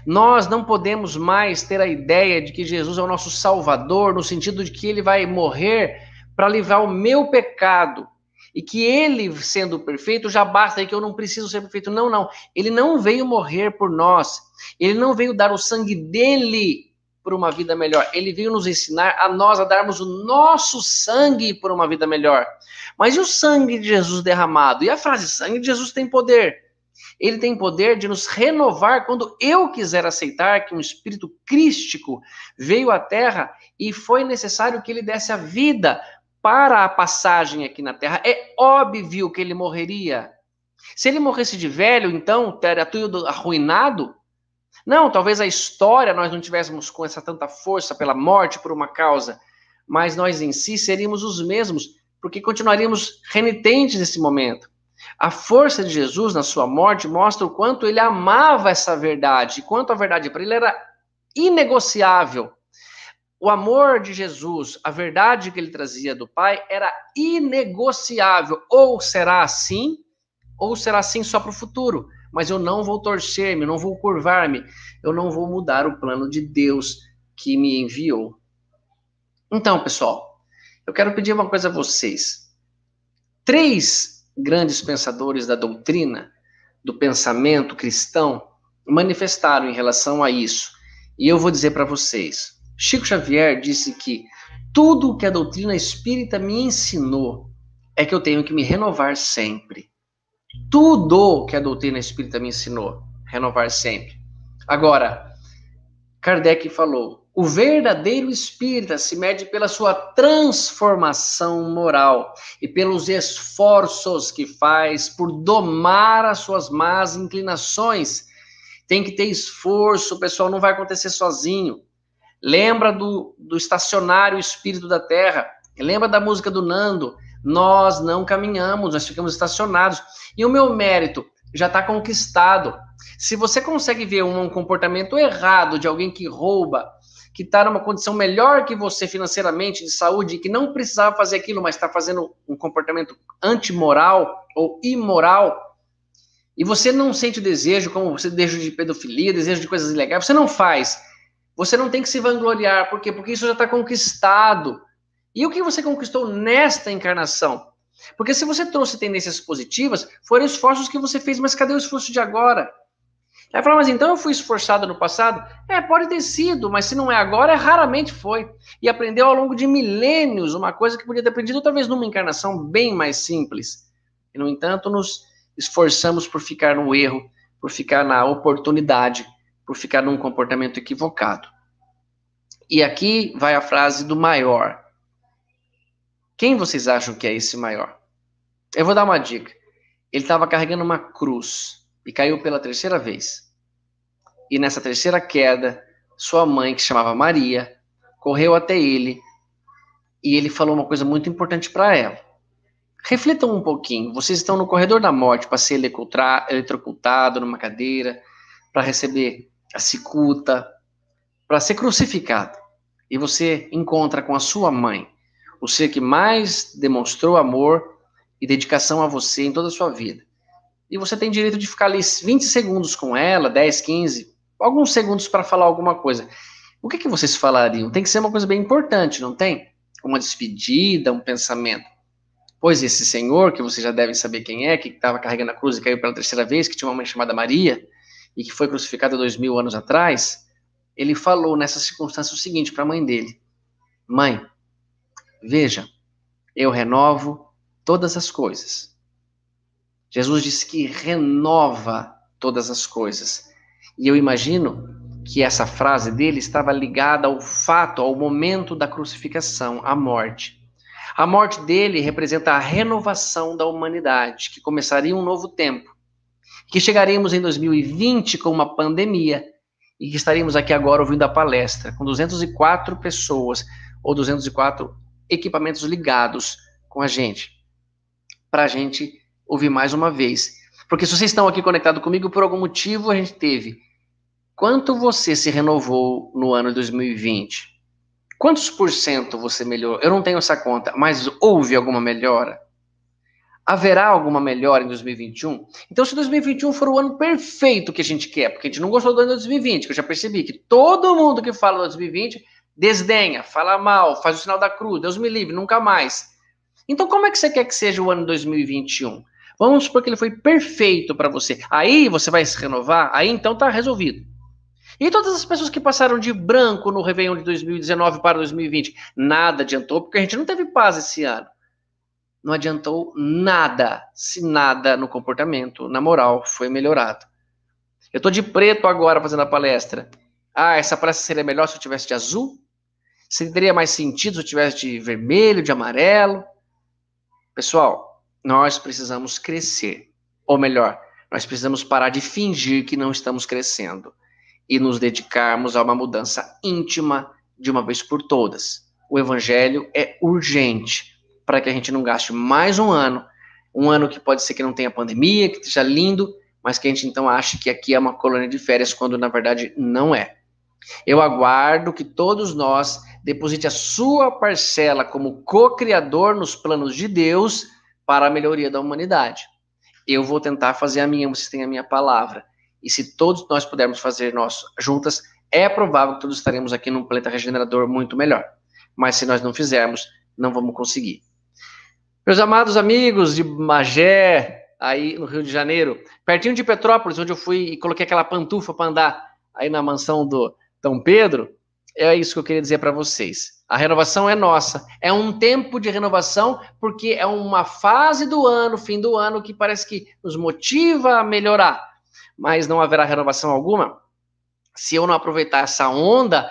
Nós não podemos mais ter a ideia de que Jesus é o nosso Salvador, no sentido de que ele vai morrer para livrar o meu pecado e que ele, sendo perfeito, já basta e que eu não preciso ser perfeito. Não, não. Ele não veio morrer por nós. Ele não veio dar o sangue dele por uma vida melhor. Ele veio nos ensinar a nós a darmos o nosso sangue por uma vida melhor. Mas e o sangue de Jesus derramado? E a frase sangue de Jesus tem poder. Ele tem poder de nos renovar quando eu quiser aceitar que um espírito crístico veio à terra e foi necessário que ele desse a vida para a passagem aqui na Terra. É óbvio que ele morreria. Se ele morresse de velho, então, teria tudo arruinado? Não, talvez a história nós não tivéssemos com essa tanta força pela morte por uma causa, mas nós em si seríamos os mesmos, porque continuaríamos renitentes nesse momento. A força de Jesus na sua morte mostra o quanto ele amava essa verdade, quanto a verdade para ele era inegociável. O amor de Jesus, a verdade que ele trazia do Pai era inegociável. Ou será assim, ou será assim só para o futuro. Mas eu não vou torcer-me, não vou curvar-me, eu não vou mudar o plano de Deus que me enviou. Então, pessoal, eu quero pedir uma coisa a vocês. Três grandes pensadores da doutrina, do pensamento cristão, manifestaram em relação a isso. E eu vou dizer para vocês. Chico Xavier disse que Tudo que a doutrina espírita me ensinou é que eu tenho que me renovar sempre. Tudo que a doutrina espírita me ensinou, renovar sempre. Agora, Kardec falou: o verdadeiro espírita se mede pela sua transformação moral e pelos esforços que faz por domar as suas más inclinações. Tem que ter esforço, pessoal, não vai acontecer sozinho. Lembra do, do estacionário espírito da terra? Lembra da música do Nando? Nós não caminhamos, nós ficamos estacionados. E o meu mérito já está conquistado. Se você consegue ver um, comportamento errado de alguém que rouba, que está numa condição melhor que você financeiramente, de saúde, que não precisava fazer aquilo, mas está fazendo um comportamento antimoral ou imoral, e você não sente o desejo, como você desejo de pedofilia, desejo de coisas ilegais, você não faz. Você não tem que se vangloriar, por quê? Porque isso já está conquistado. E o que você conquistou nesta encarnação? Porque se você trouxe tendências positivas, foram esforços que você fez, mas cadê o esforço de agora? Aí fala, mas então eu fui esforçado no passado? É, pode ter sido, mas se não é agora, raramente foi. E aprendeu ao longo de milênios uma coisa que podia ter aprendido talvez numa encarnação bem mais simples. E, no entanto, nos esforçamos por ficar no erro, por ficar na oportunidade, por ficar num comportamento equivocado. E aqui vai a frase do maior. Quem vocês acham que é esse maior? Eu vou dar uma dica. Ele estava carregando uma cruz e caiu pela terceira vez. E nessa terceira queda, sua mãe, que chamava Maria, correu até ele e ele falou uma coisa muito importante para ela. Reflitam um pouquinho. Vocês estão no corredor da morte para ser eletrocutado numa cadeira, para receber a cicuta, para ser crucificado. E você encontra com a sua mãe o ser que mais demonstrou amor e dedicação a você em toda a sua vida. E você tem direito de ficar ali 20 segundos com ela, 10, 15, alguns segundos para falar alguma coisa. O que, que vocês falariam? Tem que ser uma coisa bem importante, não tem? Uma despedida, um pensamento. Pois esse senhor, que vocês já devem saber quem é, que estava carregando a cruz e caiu pela terceira vez, que tinha uma mãe chamada Maria, e que foi crucificado dois mil anos atrás, ele falou nessa circunstância o seguinte para a mãe dele: Mãe, Veja, eu renovo todas as coisas. Jesus disse que renova todas as coisas. E eu imagino que essa frase dele estava ligada ao fato, ao momento da crucificação, à morte. A morte dele representa a renovação da humanidade, que começaria um novo tempo, que chegaríamos em 2020 com uma pandemia e que estaríamos aqui agora ouvindo a palestra com 204 pessoas ou 204 equipamentos ligados com a gente, para a gente ouvir mais uma vez. Porque se vocês estão aqui conectados comigo, por algum motivo a gente teve. Quanto você se renovou no ano 2020? Quantos por cento você melhorou? Eu não tenho essa conta, mas houve alguma melhora? Haverá alguma melhora em 2021? Então, se 2021 for o ano perfeito que a gente quer, porque a gente não gostou do ano 2020, que eu já percebi que todo mundo que fala do 2020 desdenha, fala mal, faz o sinal da cruz, Deus me livre, nunca mais. Então, como é que você quer que seja o ano 2021? Vamos supor que ele foi perfeito para você. Aí você vai se renovar, aí então tá resolvido. E todas as pessoas que passaram de branco no Réveillon de 2019 para 2020, nada adiantou, porque a gente não teve paz esse ano. Não adiantou nada, se nada no comportamento, na moral, foi melhorado. Eu tô de preto agora fazendo a palestra. Ah, essa palestra seria melhor se eu tivesse de azul? Se teria mais sentido se eu tivesse de vermelho, de amarelo? Pessoal, nós precisamos crescer. Ou melhor, nós precisamos parar de fingir que não estamos crescendo e nos dedicarmos a uma mudança íntima de uma vez por todas. O evangelho é urgente para que a gente não gaste mais um ano, um ano que pode ser que não tenha pandemia, que esteja lindo, mas que a gente então ache que aqui é uma colônia de férias, quando na verdade não é. Eu aguardo que todos nós deposite a sua parcela como co-criador nos planos de Deus para a melhoria da humanidade. Eu vou tentar fazer a minha, vocês têm a minha palavra. E se todos nós pudermos fazer nós juntas, é provável que todos estaremos aqui num planeta regenerador muito melhor. Mas se nós não fizermos, não vamos conseguir. Meus amados amigos de Magé, aí no Rio de Janeiro, pertinho de Petrópolis, onde eu fui e coloquei aquela pantufa para andar aí na mansão do, Dom Pedro, é isso que eu queria dizer para vocês. A renovação é nossa. É um tempo de renovação, porque é uma fase do ano, fim do ano, que parece que nos motiva a melhorar. Mas não haverá renovação alguma se eu não aproveitar essa onda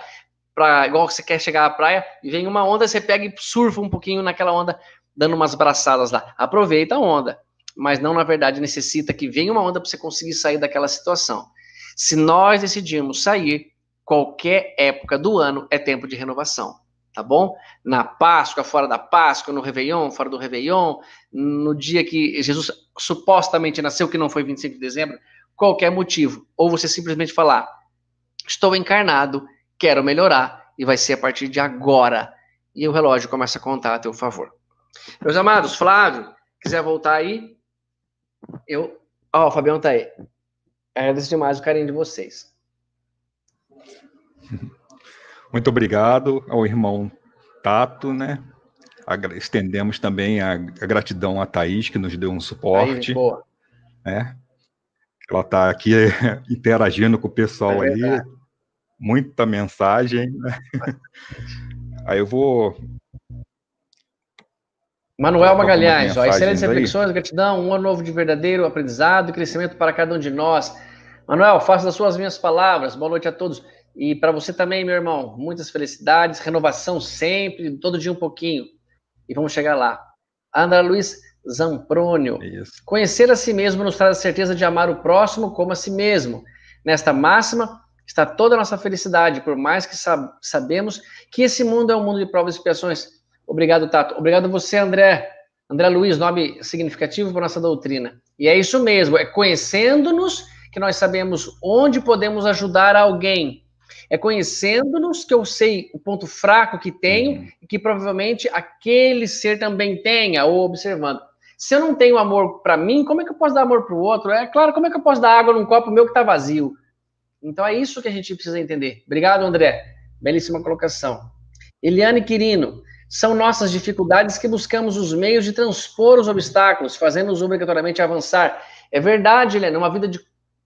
para igual você quer chegar à praia e vem uma onda, você pega e surfa um pouquinho naquela onda, dando umas braçadas lá. Aproveita a onda, mas não na verdade necessita que venha uma onda para você conseguir sair daquela situação. Se nós decidirmos sair, qualquer época do ano é tempo de renovação, tá bom? Na Páscoa, fora da Páscoa, no Réveillon, fora do Réveillon, no dia que Jesus supostamente nasceu, que não foi 25 de dezembro, qualquer motivo. Ou você simplesmente falar, estou encarnado, quero melhorar, e vai ser a partir de agora. E o relógio começa a contar a teu favor. Meus amados, Flávio, quiser voltar aí, eu. Ó, oh, o Fabião tá aí. Agradeço demais o carinho de vocês. Muito obrigado ao irmão Tato, né? Estendemos também a, gratidão a Thaís, que nos deu um suporte. Aí, boa. Né? Ela está aqui interagindo com o pessoal é aí. Muita mensagem. Né? Aí eu vou. Manuel Magalhães, ó, excelentes reflexões, gratidão, um ano novo de verdadeiro aprendizado e crescimento para cada um de nós. Manuel, faça das suas minhas palavras. Boa noite a todos. E para você também, meu irmão, muitas felicidades, renovação sempre, todo dia um pouquinho. E vamos chegar lá. André Luiz Zamprônio. Isso. Conhecer a si mesmo nos traz a certeza de amar o próximo como a si mesmo. Nesta máxima está toda a nossa felicidade, por mais que sab sabemos que esse mundo é um mundo de provas e expiações. Obrigado, Tato. Obrigado a você, André. André Luiz, nome significativo para nossa doutrina. E é isso mesmo, é conhecendo-nos que nós sabemos onde podemos ajudar alguém é conhecendo-nos que eu sei o ponto fraco que tenho uhum. e que provavelmente aquele ser também tenha, ou observando. Se eu não tenho amor para mim, como é que eu posso dar amor para o outro? É claro, como é que eu posso dar água num copo meu que está vazio? Então é isso que a gente precisa entender. Obrigado, André. Belíssima colocação. Eliane Quirino, são nossas dificuldades que buscamos os meios de transpor os obstáculos, fazendo-nos obrigatoriamente avançar. É verdade, Eliane, uma vida de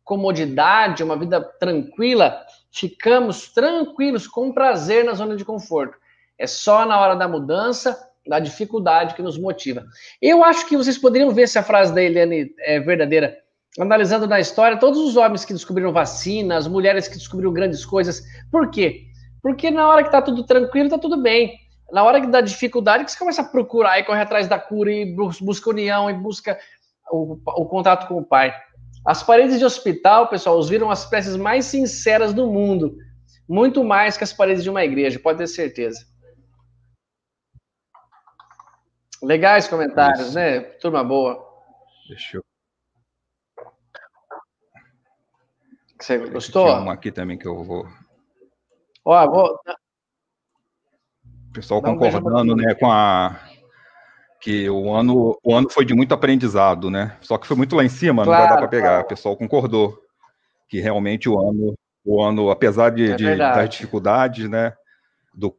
comodidade, uma vida tranquila, ficamos tranquilos, com prazer na zona de conforto. É só na hora da mudança, da dificuldade que nos motiva. Eu acho que vocês poderiam ver se a frase da Eliane é verdadeira. Analisando na história, todos os homens que descobriram vacina, as mulheres que descobriram grandes coisas. Por quê? Porque na hora que tá tudo tranquilo, tá tudo bem. Na hora que dá dificuldade, que você começa a procurar e corre atrás da cura e busca união e busca o, o contato com o pai. As paredes de hospital, pessoal, viram as preces mais sinceras do mundo. Muito mais que as paredes de uma igreja, pode ter certeza. Legais comentários, Isso. né? Turma boa. Deixa eu. Você gostou? Tem uma aqui também que eu vou. Ó, vou. O pessoal concordando, né, com a que o ano, o ano foi de muito aprendizado, né? Só que foi muito lá em cima, claro, não vai dar para pegar. Claro. O pessoal concordou que realmente o ano, o ano, apesar de, é de das dificuldades, né? Do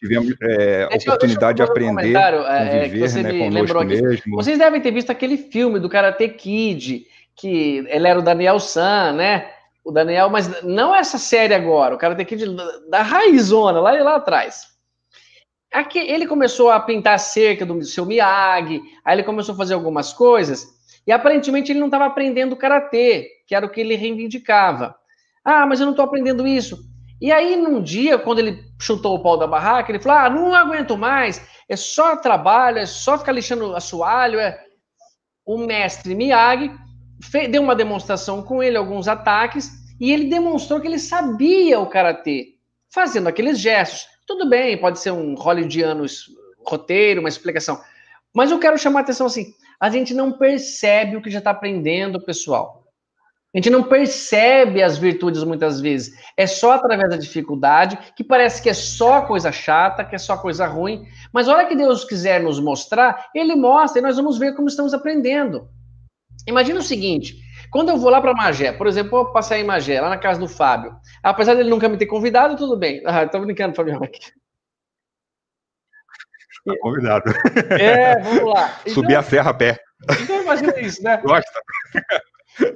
tivemos é, oportunidade de aprender, é, conviver, né, conosco mesmo. Vocês devem ter visto aquele filme do Karate Kid, que ele era o Daniel San, né? O Daniel, mas não essa série agora, o Karate Kid da raizona, lá, lá atrás. Aqui, ele começou a pintar cerca do seu Miyagi, aí ele começou a fazer algumas coisas, e aparentemente ele não estava aprendendo karatê, que era o que ele reivindicava. Ah, mas eu não estou aprendendo isso. E aí, num dia, quando ele chutou o pau da barraca, ele falou: Ah, não aguento mais, é só trabalho, é só ficar lixando assoalho. É... O mestre Miyagi fez, deu uma demonstração com ele, alguns ataques, e ele demonstrou que ele sabia o karatê, fazendo aqueles gestos. Tudo bem, pode ser um hollywoodiano roteiro, uma explicação. Mas eu quero chamar a atenção assim: a gente não percebe o que já está aprendendo, pessoal. A gente não percebe as virtudes muitas vezes. É só através da dificuldade, que parece que é só coisa chata, que é só coisa ruim. Mas a hora que Deus quiser nos mostrar, Ele mostra e nós vamos ver como estamos aprendendo. Imagina o seguinte: quando eu vou lá para Magé, por exemplo, vou passar em Magé, lá na casa do Fábio, apesar dele nunca me ter convidado, tudo bem. Ah, tô brincando, Fabião. Aqui. Tá convidado. É, vamos lá. Então, Subir a serra a pé. Então imagina isso, né? Gosta.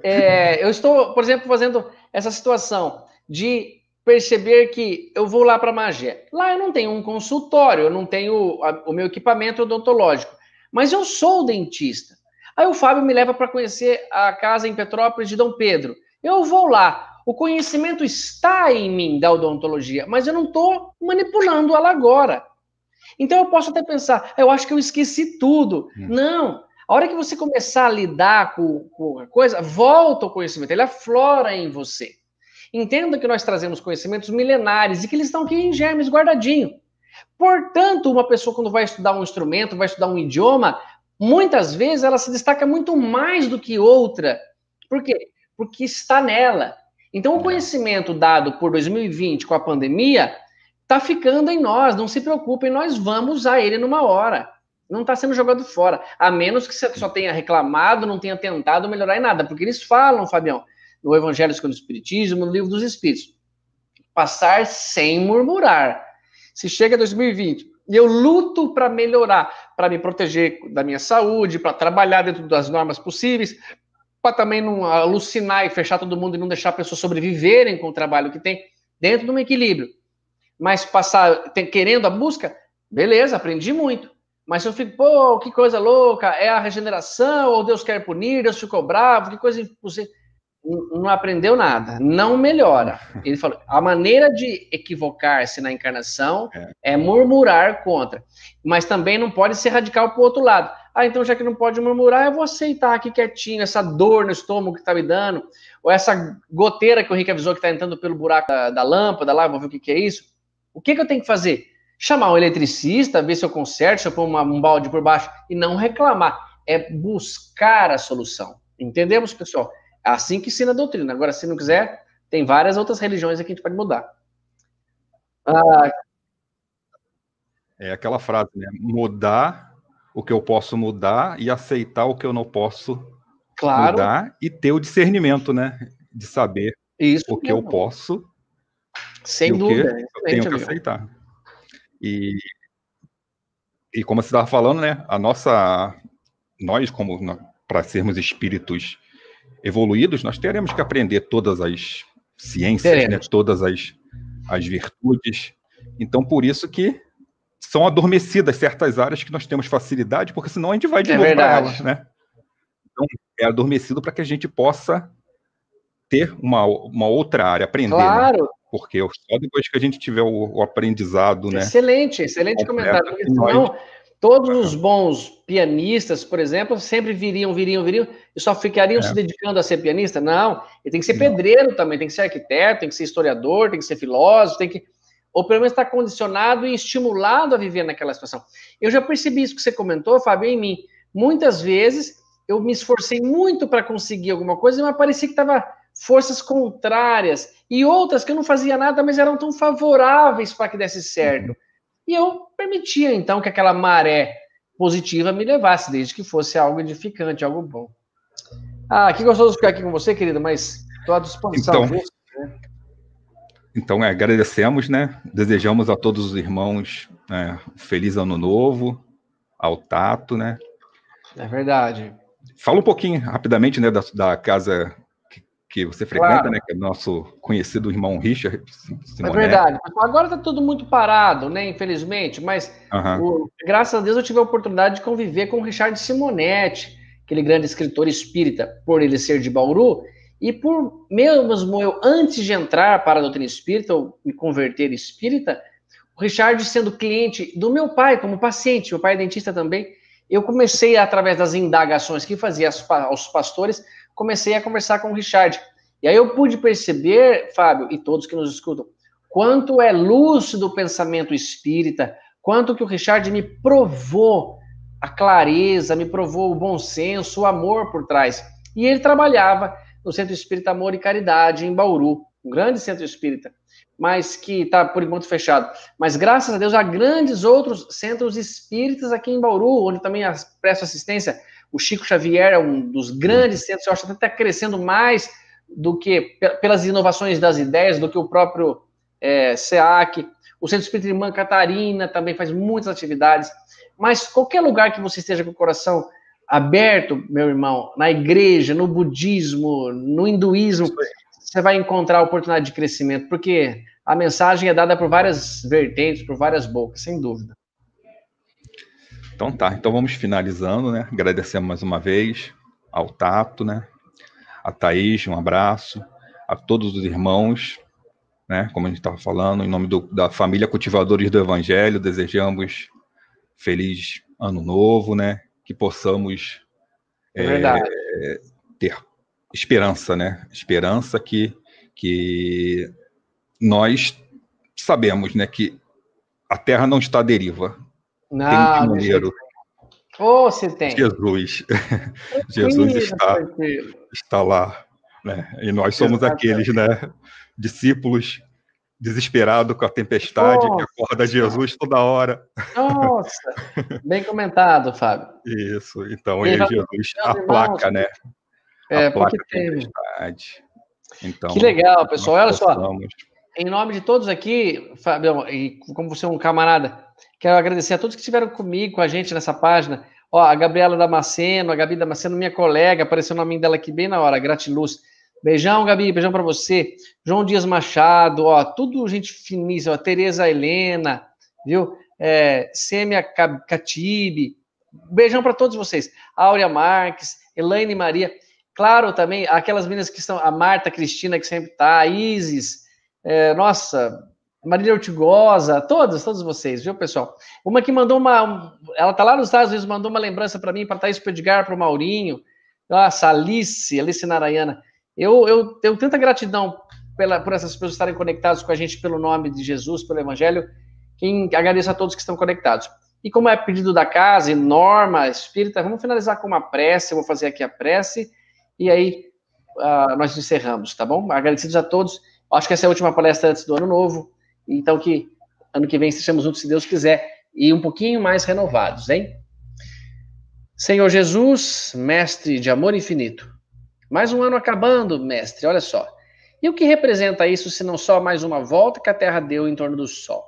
É, eu estou, por exemplo, fazendo essa situação de perceber que eu vou lá para Magé. Lá eu não tenho um consultório, eu não tenho o meu equipamento odontológico, mas eu sou dentista. Aí o Fábio me leva para conhecer a casa em Petrópolis de Dom Pedro. Eu vou lá. O conhecimento está em mim da odontologia, mas eu não estou manipulando ela agora. Então eu posso até pensar, eu acho que eu esqueci tudo. Hum. Não. A hora que você começar a lidar com, com a coisa, volta o conhecimento, ele aflora em você. Entenda que nós trazemos conhecimentos milenares e que eles estão aqui em germes guardadinho. Portanto, uma pessoa quando vai estudar um instrumento, vai estudar um idioma, muitas vezes ela se destaca muito mais do que outra. Por quê? Porque está nela. Então, o conhecimento dado por 2020 com a pandemia está ficando em nós. Não se preocupem, nós vamos usar ele numa hora. Não está sendo jogado fora. A menos que você só tenha reclamado, não tenha tentado melhorar em nada. Porque eles falam, Fabião, no Evangelho segundo o Espiritismo, no Livro dos Espíritos, passar sem murmurar. Se chega 2020 e eu luto para melhorar, para me proteger da minha saúde, para trabalhar dentro das normas possíveis, para também não alucinar e fechar todo mundo e não deixar pessoas sobreviverem com o trabalho que tem, dentro de um equilíbrio. Mas passar tem, querendo a busca, beleza, aprendi muito. Mas se eu fico, pô, que coisa louca, é a regeneração, ou Deus quer punir, Deus ficou bravo, que coisa impossível não aprendeu nada, não melhora. Ele falou: a maneira de equivocar-se na encarnação é. é. murmurar contra, mas também não pode ser radical para o outro lado. Ah, então já que não pode murmurar, eu vou aceitar aqui quietinho essa dor no estômago que está me dando, ou essa goteira que o Rick avisou que está entrando pelo buraco da, da, lâmpada lá, vou ver o que, que é isso. O que, que eu tenho que fazer? Chamar um eletricista, ver se eu conserto, se eu pôr uma, um balde por baixo e não reclamar. É buscar a solução. Entendemos, pessoal? Assim que ensina a doutrina. Agora, se não quiser, tem várias outras religiões aqui que a gente pode mudar. Ah, é aquela frase, né? Mudar o que eu posso mudar e aceitar o que eu não posso claro. mudar e ter o discernimento, né? De saber Isso o que mesmo. eu posso sem e dúvida, o que eu tenho que aceitar. E, e como você estava falando, né? A nossa, nós como para sermos espíritos evoluídos, nós teremos que aprender todas as ciências, né, todas as, as virtudes. Então, por isso que são adormecidas certas áreas que nós temos facilidade, porque senão a gente vai de é novo para elas, né? Então, é adormecido para que a gente possa ter uma, uma outra área, aprender. Né? Claro. Né? Porque só depois que a gente tiver o, o aprendizado, né? Excelente, excelente comentário. Porque senão, nós... Todos os bons pianistas, por exemplo, sempre viriam, viriam, viriam, e só ficariam é. se dedicando a ser pianista? Não, ele tem que ser pedreiro também, tem que ser arquiteto, tem que ser historiador, tem que ser filósofo, tem que. Ou pelo menos estar condicionado e estimulado a viver naquela situação. Eu já percebi isso que você comentou, Fábio, em mim. Muitas vezes eu me esforcei muito para conseguir alguma coisa, mas parecia que estava forças contrárias e outras que eu não fazia nada, mas eram tão favoráveis para que desse certo. E eu permitia, então, que aquela maré positiva me levasse, desde que fosse algo edificante, algo bom. Ah, que gostoso ficar aqui com você, querido, mas estou à disposição. Então, né? então é, agradecemos, né? Desejamos a todos os irmãos né, feliz ano novo, ao Tato, né? É verdade. Fala um pouquinho rapidamente, né, da, da casa que você frequenta, claro. né? Que é nosso conhecido irmão Richard. É verdade. Agora está tudo muito parado, né? Infelizmente, mas uhum. o, graças a Deus eu tive a oportunidade de conviver com o Richard Simonetti, aquele grande escritor espírita, por ele ser de Bauru, e por mesmo eu, antes de entrar para a doutrina espírita, ou me converter espírita, o Richard sendo cliente do meu pai, como paciente, meu pai é dentista também, eu comecei, através das indagações que fazia aos pastores, comecei a conversar com o Richard. E aí eu pude perceber, Fábio, e todos que nos escutam, quanto é lúcido o pensamento espírita, quanto que o Richard me provou a clareza, me provou o bom senso, o amor por trás. E ele trabalhava no Centro Espírita Amor e Caridade, em Bauru, um grande centro espírita, mas que está por enquanto fechado. Mas graças a Deus há grandes outros centros espíritas aqui em Bauru, onde também presto assistência o Chico Xavier é um dos grandes centros, eu acho que está crescendo mais do que pelas inovações das ideias, do que o próprio é, SEAC. O Centro Espírita Irmã Catarina também faz muitas atividades. Mas qualquer lugar que você esteja com o coração aberto, meu irmão, na igreja, no budismo, no hinduísmo, você vai encontrar oportunidade de crescimento, porque a mensagem é dada por várias vertentes, por várias bocas, sem dúvida. Então tá, então vamos finalizando, né? Agradecemos mais uma vez ao Tato, né? A Thaís, um abraço, a todos os irmãos, né? Como a gente estava falando, em nome do, da família Cultivadores do Evangelho, desejamos feliz ano novo, né? Que possamos é é, ter esperança, né? Esperança que, que nós sabemos, né? Que a Terra não está à deriva. Não, tem um timoneiro. Oh, você tem. Jesus. Jesus está, está lá. Né? E nós somos aqueles, né? Discípulos desesperados com a tempestade Nossa. que acorda Jesus toda hora. Nossa, bem comentado, Fábio. Isso, então ele, Jesus aplaca, né? É, porque tem. tempestade. Então, que legal, pessoal. Olha só, em nome de todos aqui, Fábio, e como você é um camarada, Quero agradecer a todos que estiveram comigo, com a gente nessa página. Ó, a Gabriela Damasceno, a Gabi Damasceno, minha colega, apareceu o nome dela aqui bem na hora, gratiluz. Beijão, Gabi, beijão para você. João Dias Machado, ó, tudo gente finíssima, a Tereza Helena, viu? É, Sêmia Catibe, beijão para todos vocês. Áurea Marques, Elaine Maria, claro também, aquelas meninas que estão, a Marta Cristina, que sempre tá, a Isis, é, nossa, Marília Ortigosa, todos, todos vocês, viu, pessoal? Uma que mandou uma. Ela tá lá nos Estados Unidos, mandou uma lembrança para mim, para Thaís Pedgar, para o Maurinho. Nossa, Alice, Alice Narayana. Eu, eu tenho tanta gratidão pela, por essas pessoas estarem conectadas com a gente pelo nome de Jesus, pelo Evangelho. Quem agradeço a todos que estão conectados. E como é pedido da casa, norma espírita, vamos finalizar com uma prece. Eu vou fazer aqui a prece e aí uh, nós encerramos, tá bom? Agradecidos a todos. Acho que essa é a última palestra antes do ano novo. Então, que ano que vem estejamos juntos, se Deus quiser, e um pouquinho mais renovados, hein? Senhor Jesus, mestre de amor infinito, mais um ano acabando, mestre, olha só. E o que representa isso se não só mais uma volta que a Terra deu em torno do Sol?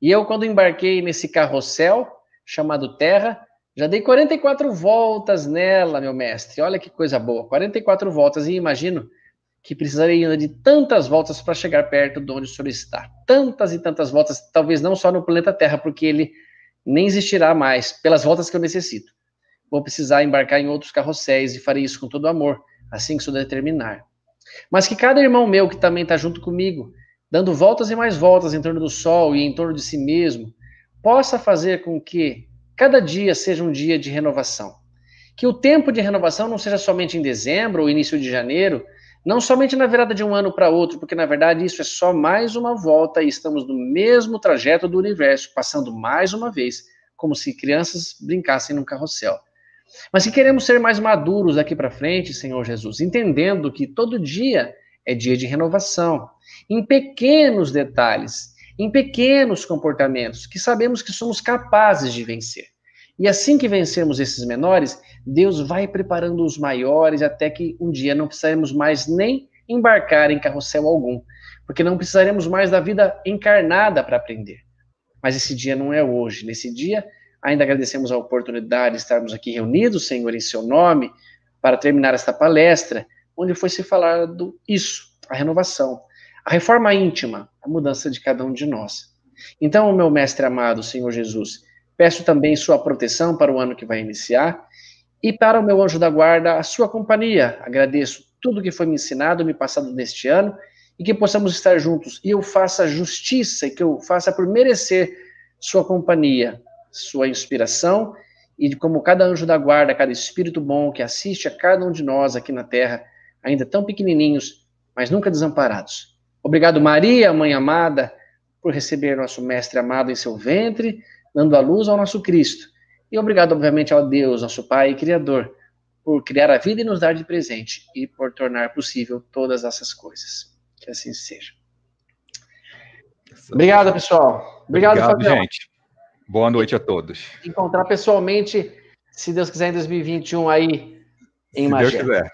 E eu, quando embarquei nesse carrossel chamado Terra, já dei 44 voltas nela, meu mestre. Olha que coisa boa, 44 voltas. E imagino que precisaria ainda de tantas voltas para chegar perto de onde o Senhor está. Tantas e tantas voltas, talvez não só no planeta Terra, porque ele nem existirá mais, pelas voltas que eu necessito. Vou precisar embarcar em outros carrosséis e farei isso com todo amor, assim que isso determinar. Mas que cada irmão meu que também está junto comigo, dando voltas e mais voltas em torno do Sol e em torno de si mesmo, possa fazer com que cada dia seja um dia de renovação. Que o tempo de renovação não seja somente em dezembro ou início de janeiro, não somente na virada de um ano para outro, porque na verdade isso é só mais uma volta e estamos no mesmo trajeto do universo, passando mais uma vez, como se crianças brincassem num carrossel. Mas se queremos ser mais maduros daqui para frente, Senhor Jesus, entendendo que todo dia é dia de renovação, em pequenos detalhes, em pequenos comportamentos que sabemos que somos capazes de vencer. E assim que vencermos esses menores, Deus vai preparando os maiores até que um dia não precisaremos mais nem embarcar em carrossel algum, porque não precisaremos mais da vida encarnada para aprender. Mas esse dia não é hoje. Nesse dia, ainda agradecemos a oportunidade de estarmos aqui reunidos, Senhor, em seu nome, para terminar esta palestra, onde foi se falado isso, a renovação, a reforma íntima, a mudança de cada um de nós. Então, meu mestre amado, Senhor Jesus, Peço também sua proteção para o ano que vai iniciar e para o meu anjo da guarda a sua companhia. Agradeço tudo que foi me ensinado, me passado neste ano e que possamos estar juntos e eu faça justiça e que eu faça por merecer sua companhia, sua inspiração e como cada anjo da guarda, cada espírito bom que assiste a cada um de nós aqui na terra, ainda tão pequenininhos, mas nunca desamparados. Obrigado, Maria, mãe amada, por receber nosso mestre amado em seu ventre dando a luz ao nosso Cristo. E obrigado, obviamente, ao Deus, nosso Pai e Criador, por criar a vida e nos dar de presente e por tornar possível todas essas coisas. Que assim seja. Obrigado, pessoal. Obrigado, Obrigado gente. Boa noite a todos. Encontrar pessoalmente, se Deus quiser, em 2021 aí em se Magé. Deus quiser.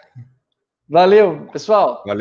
Valeu, pessoal. Valeu.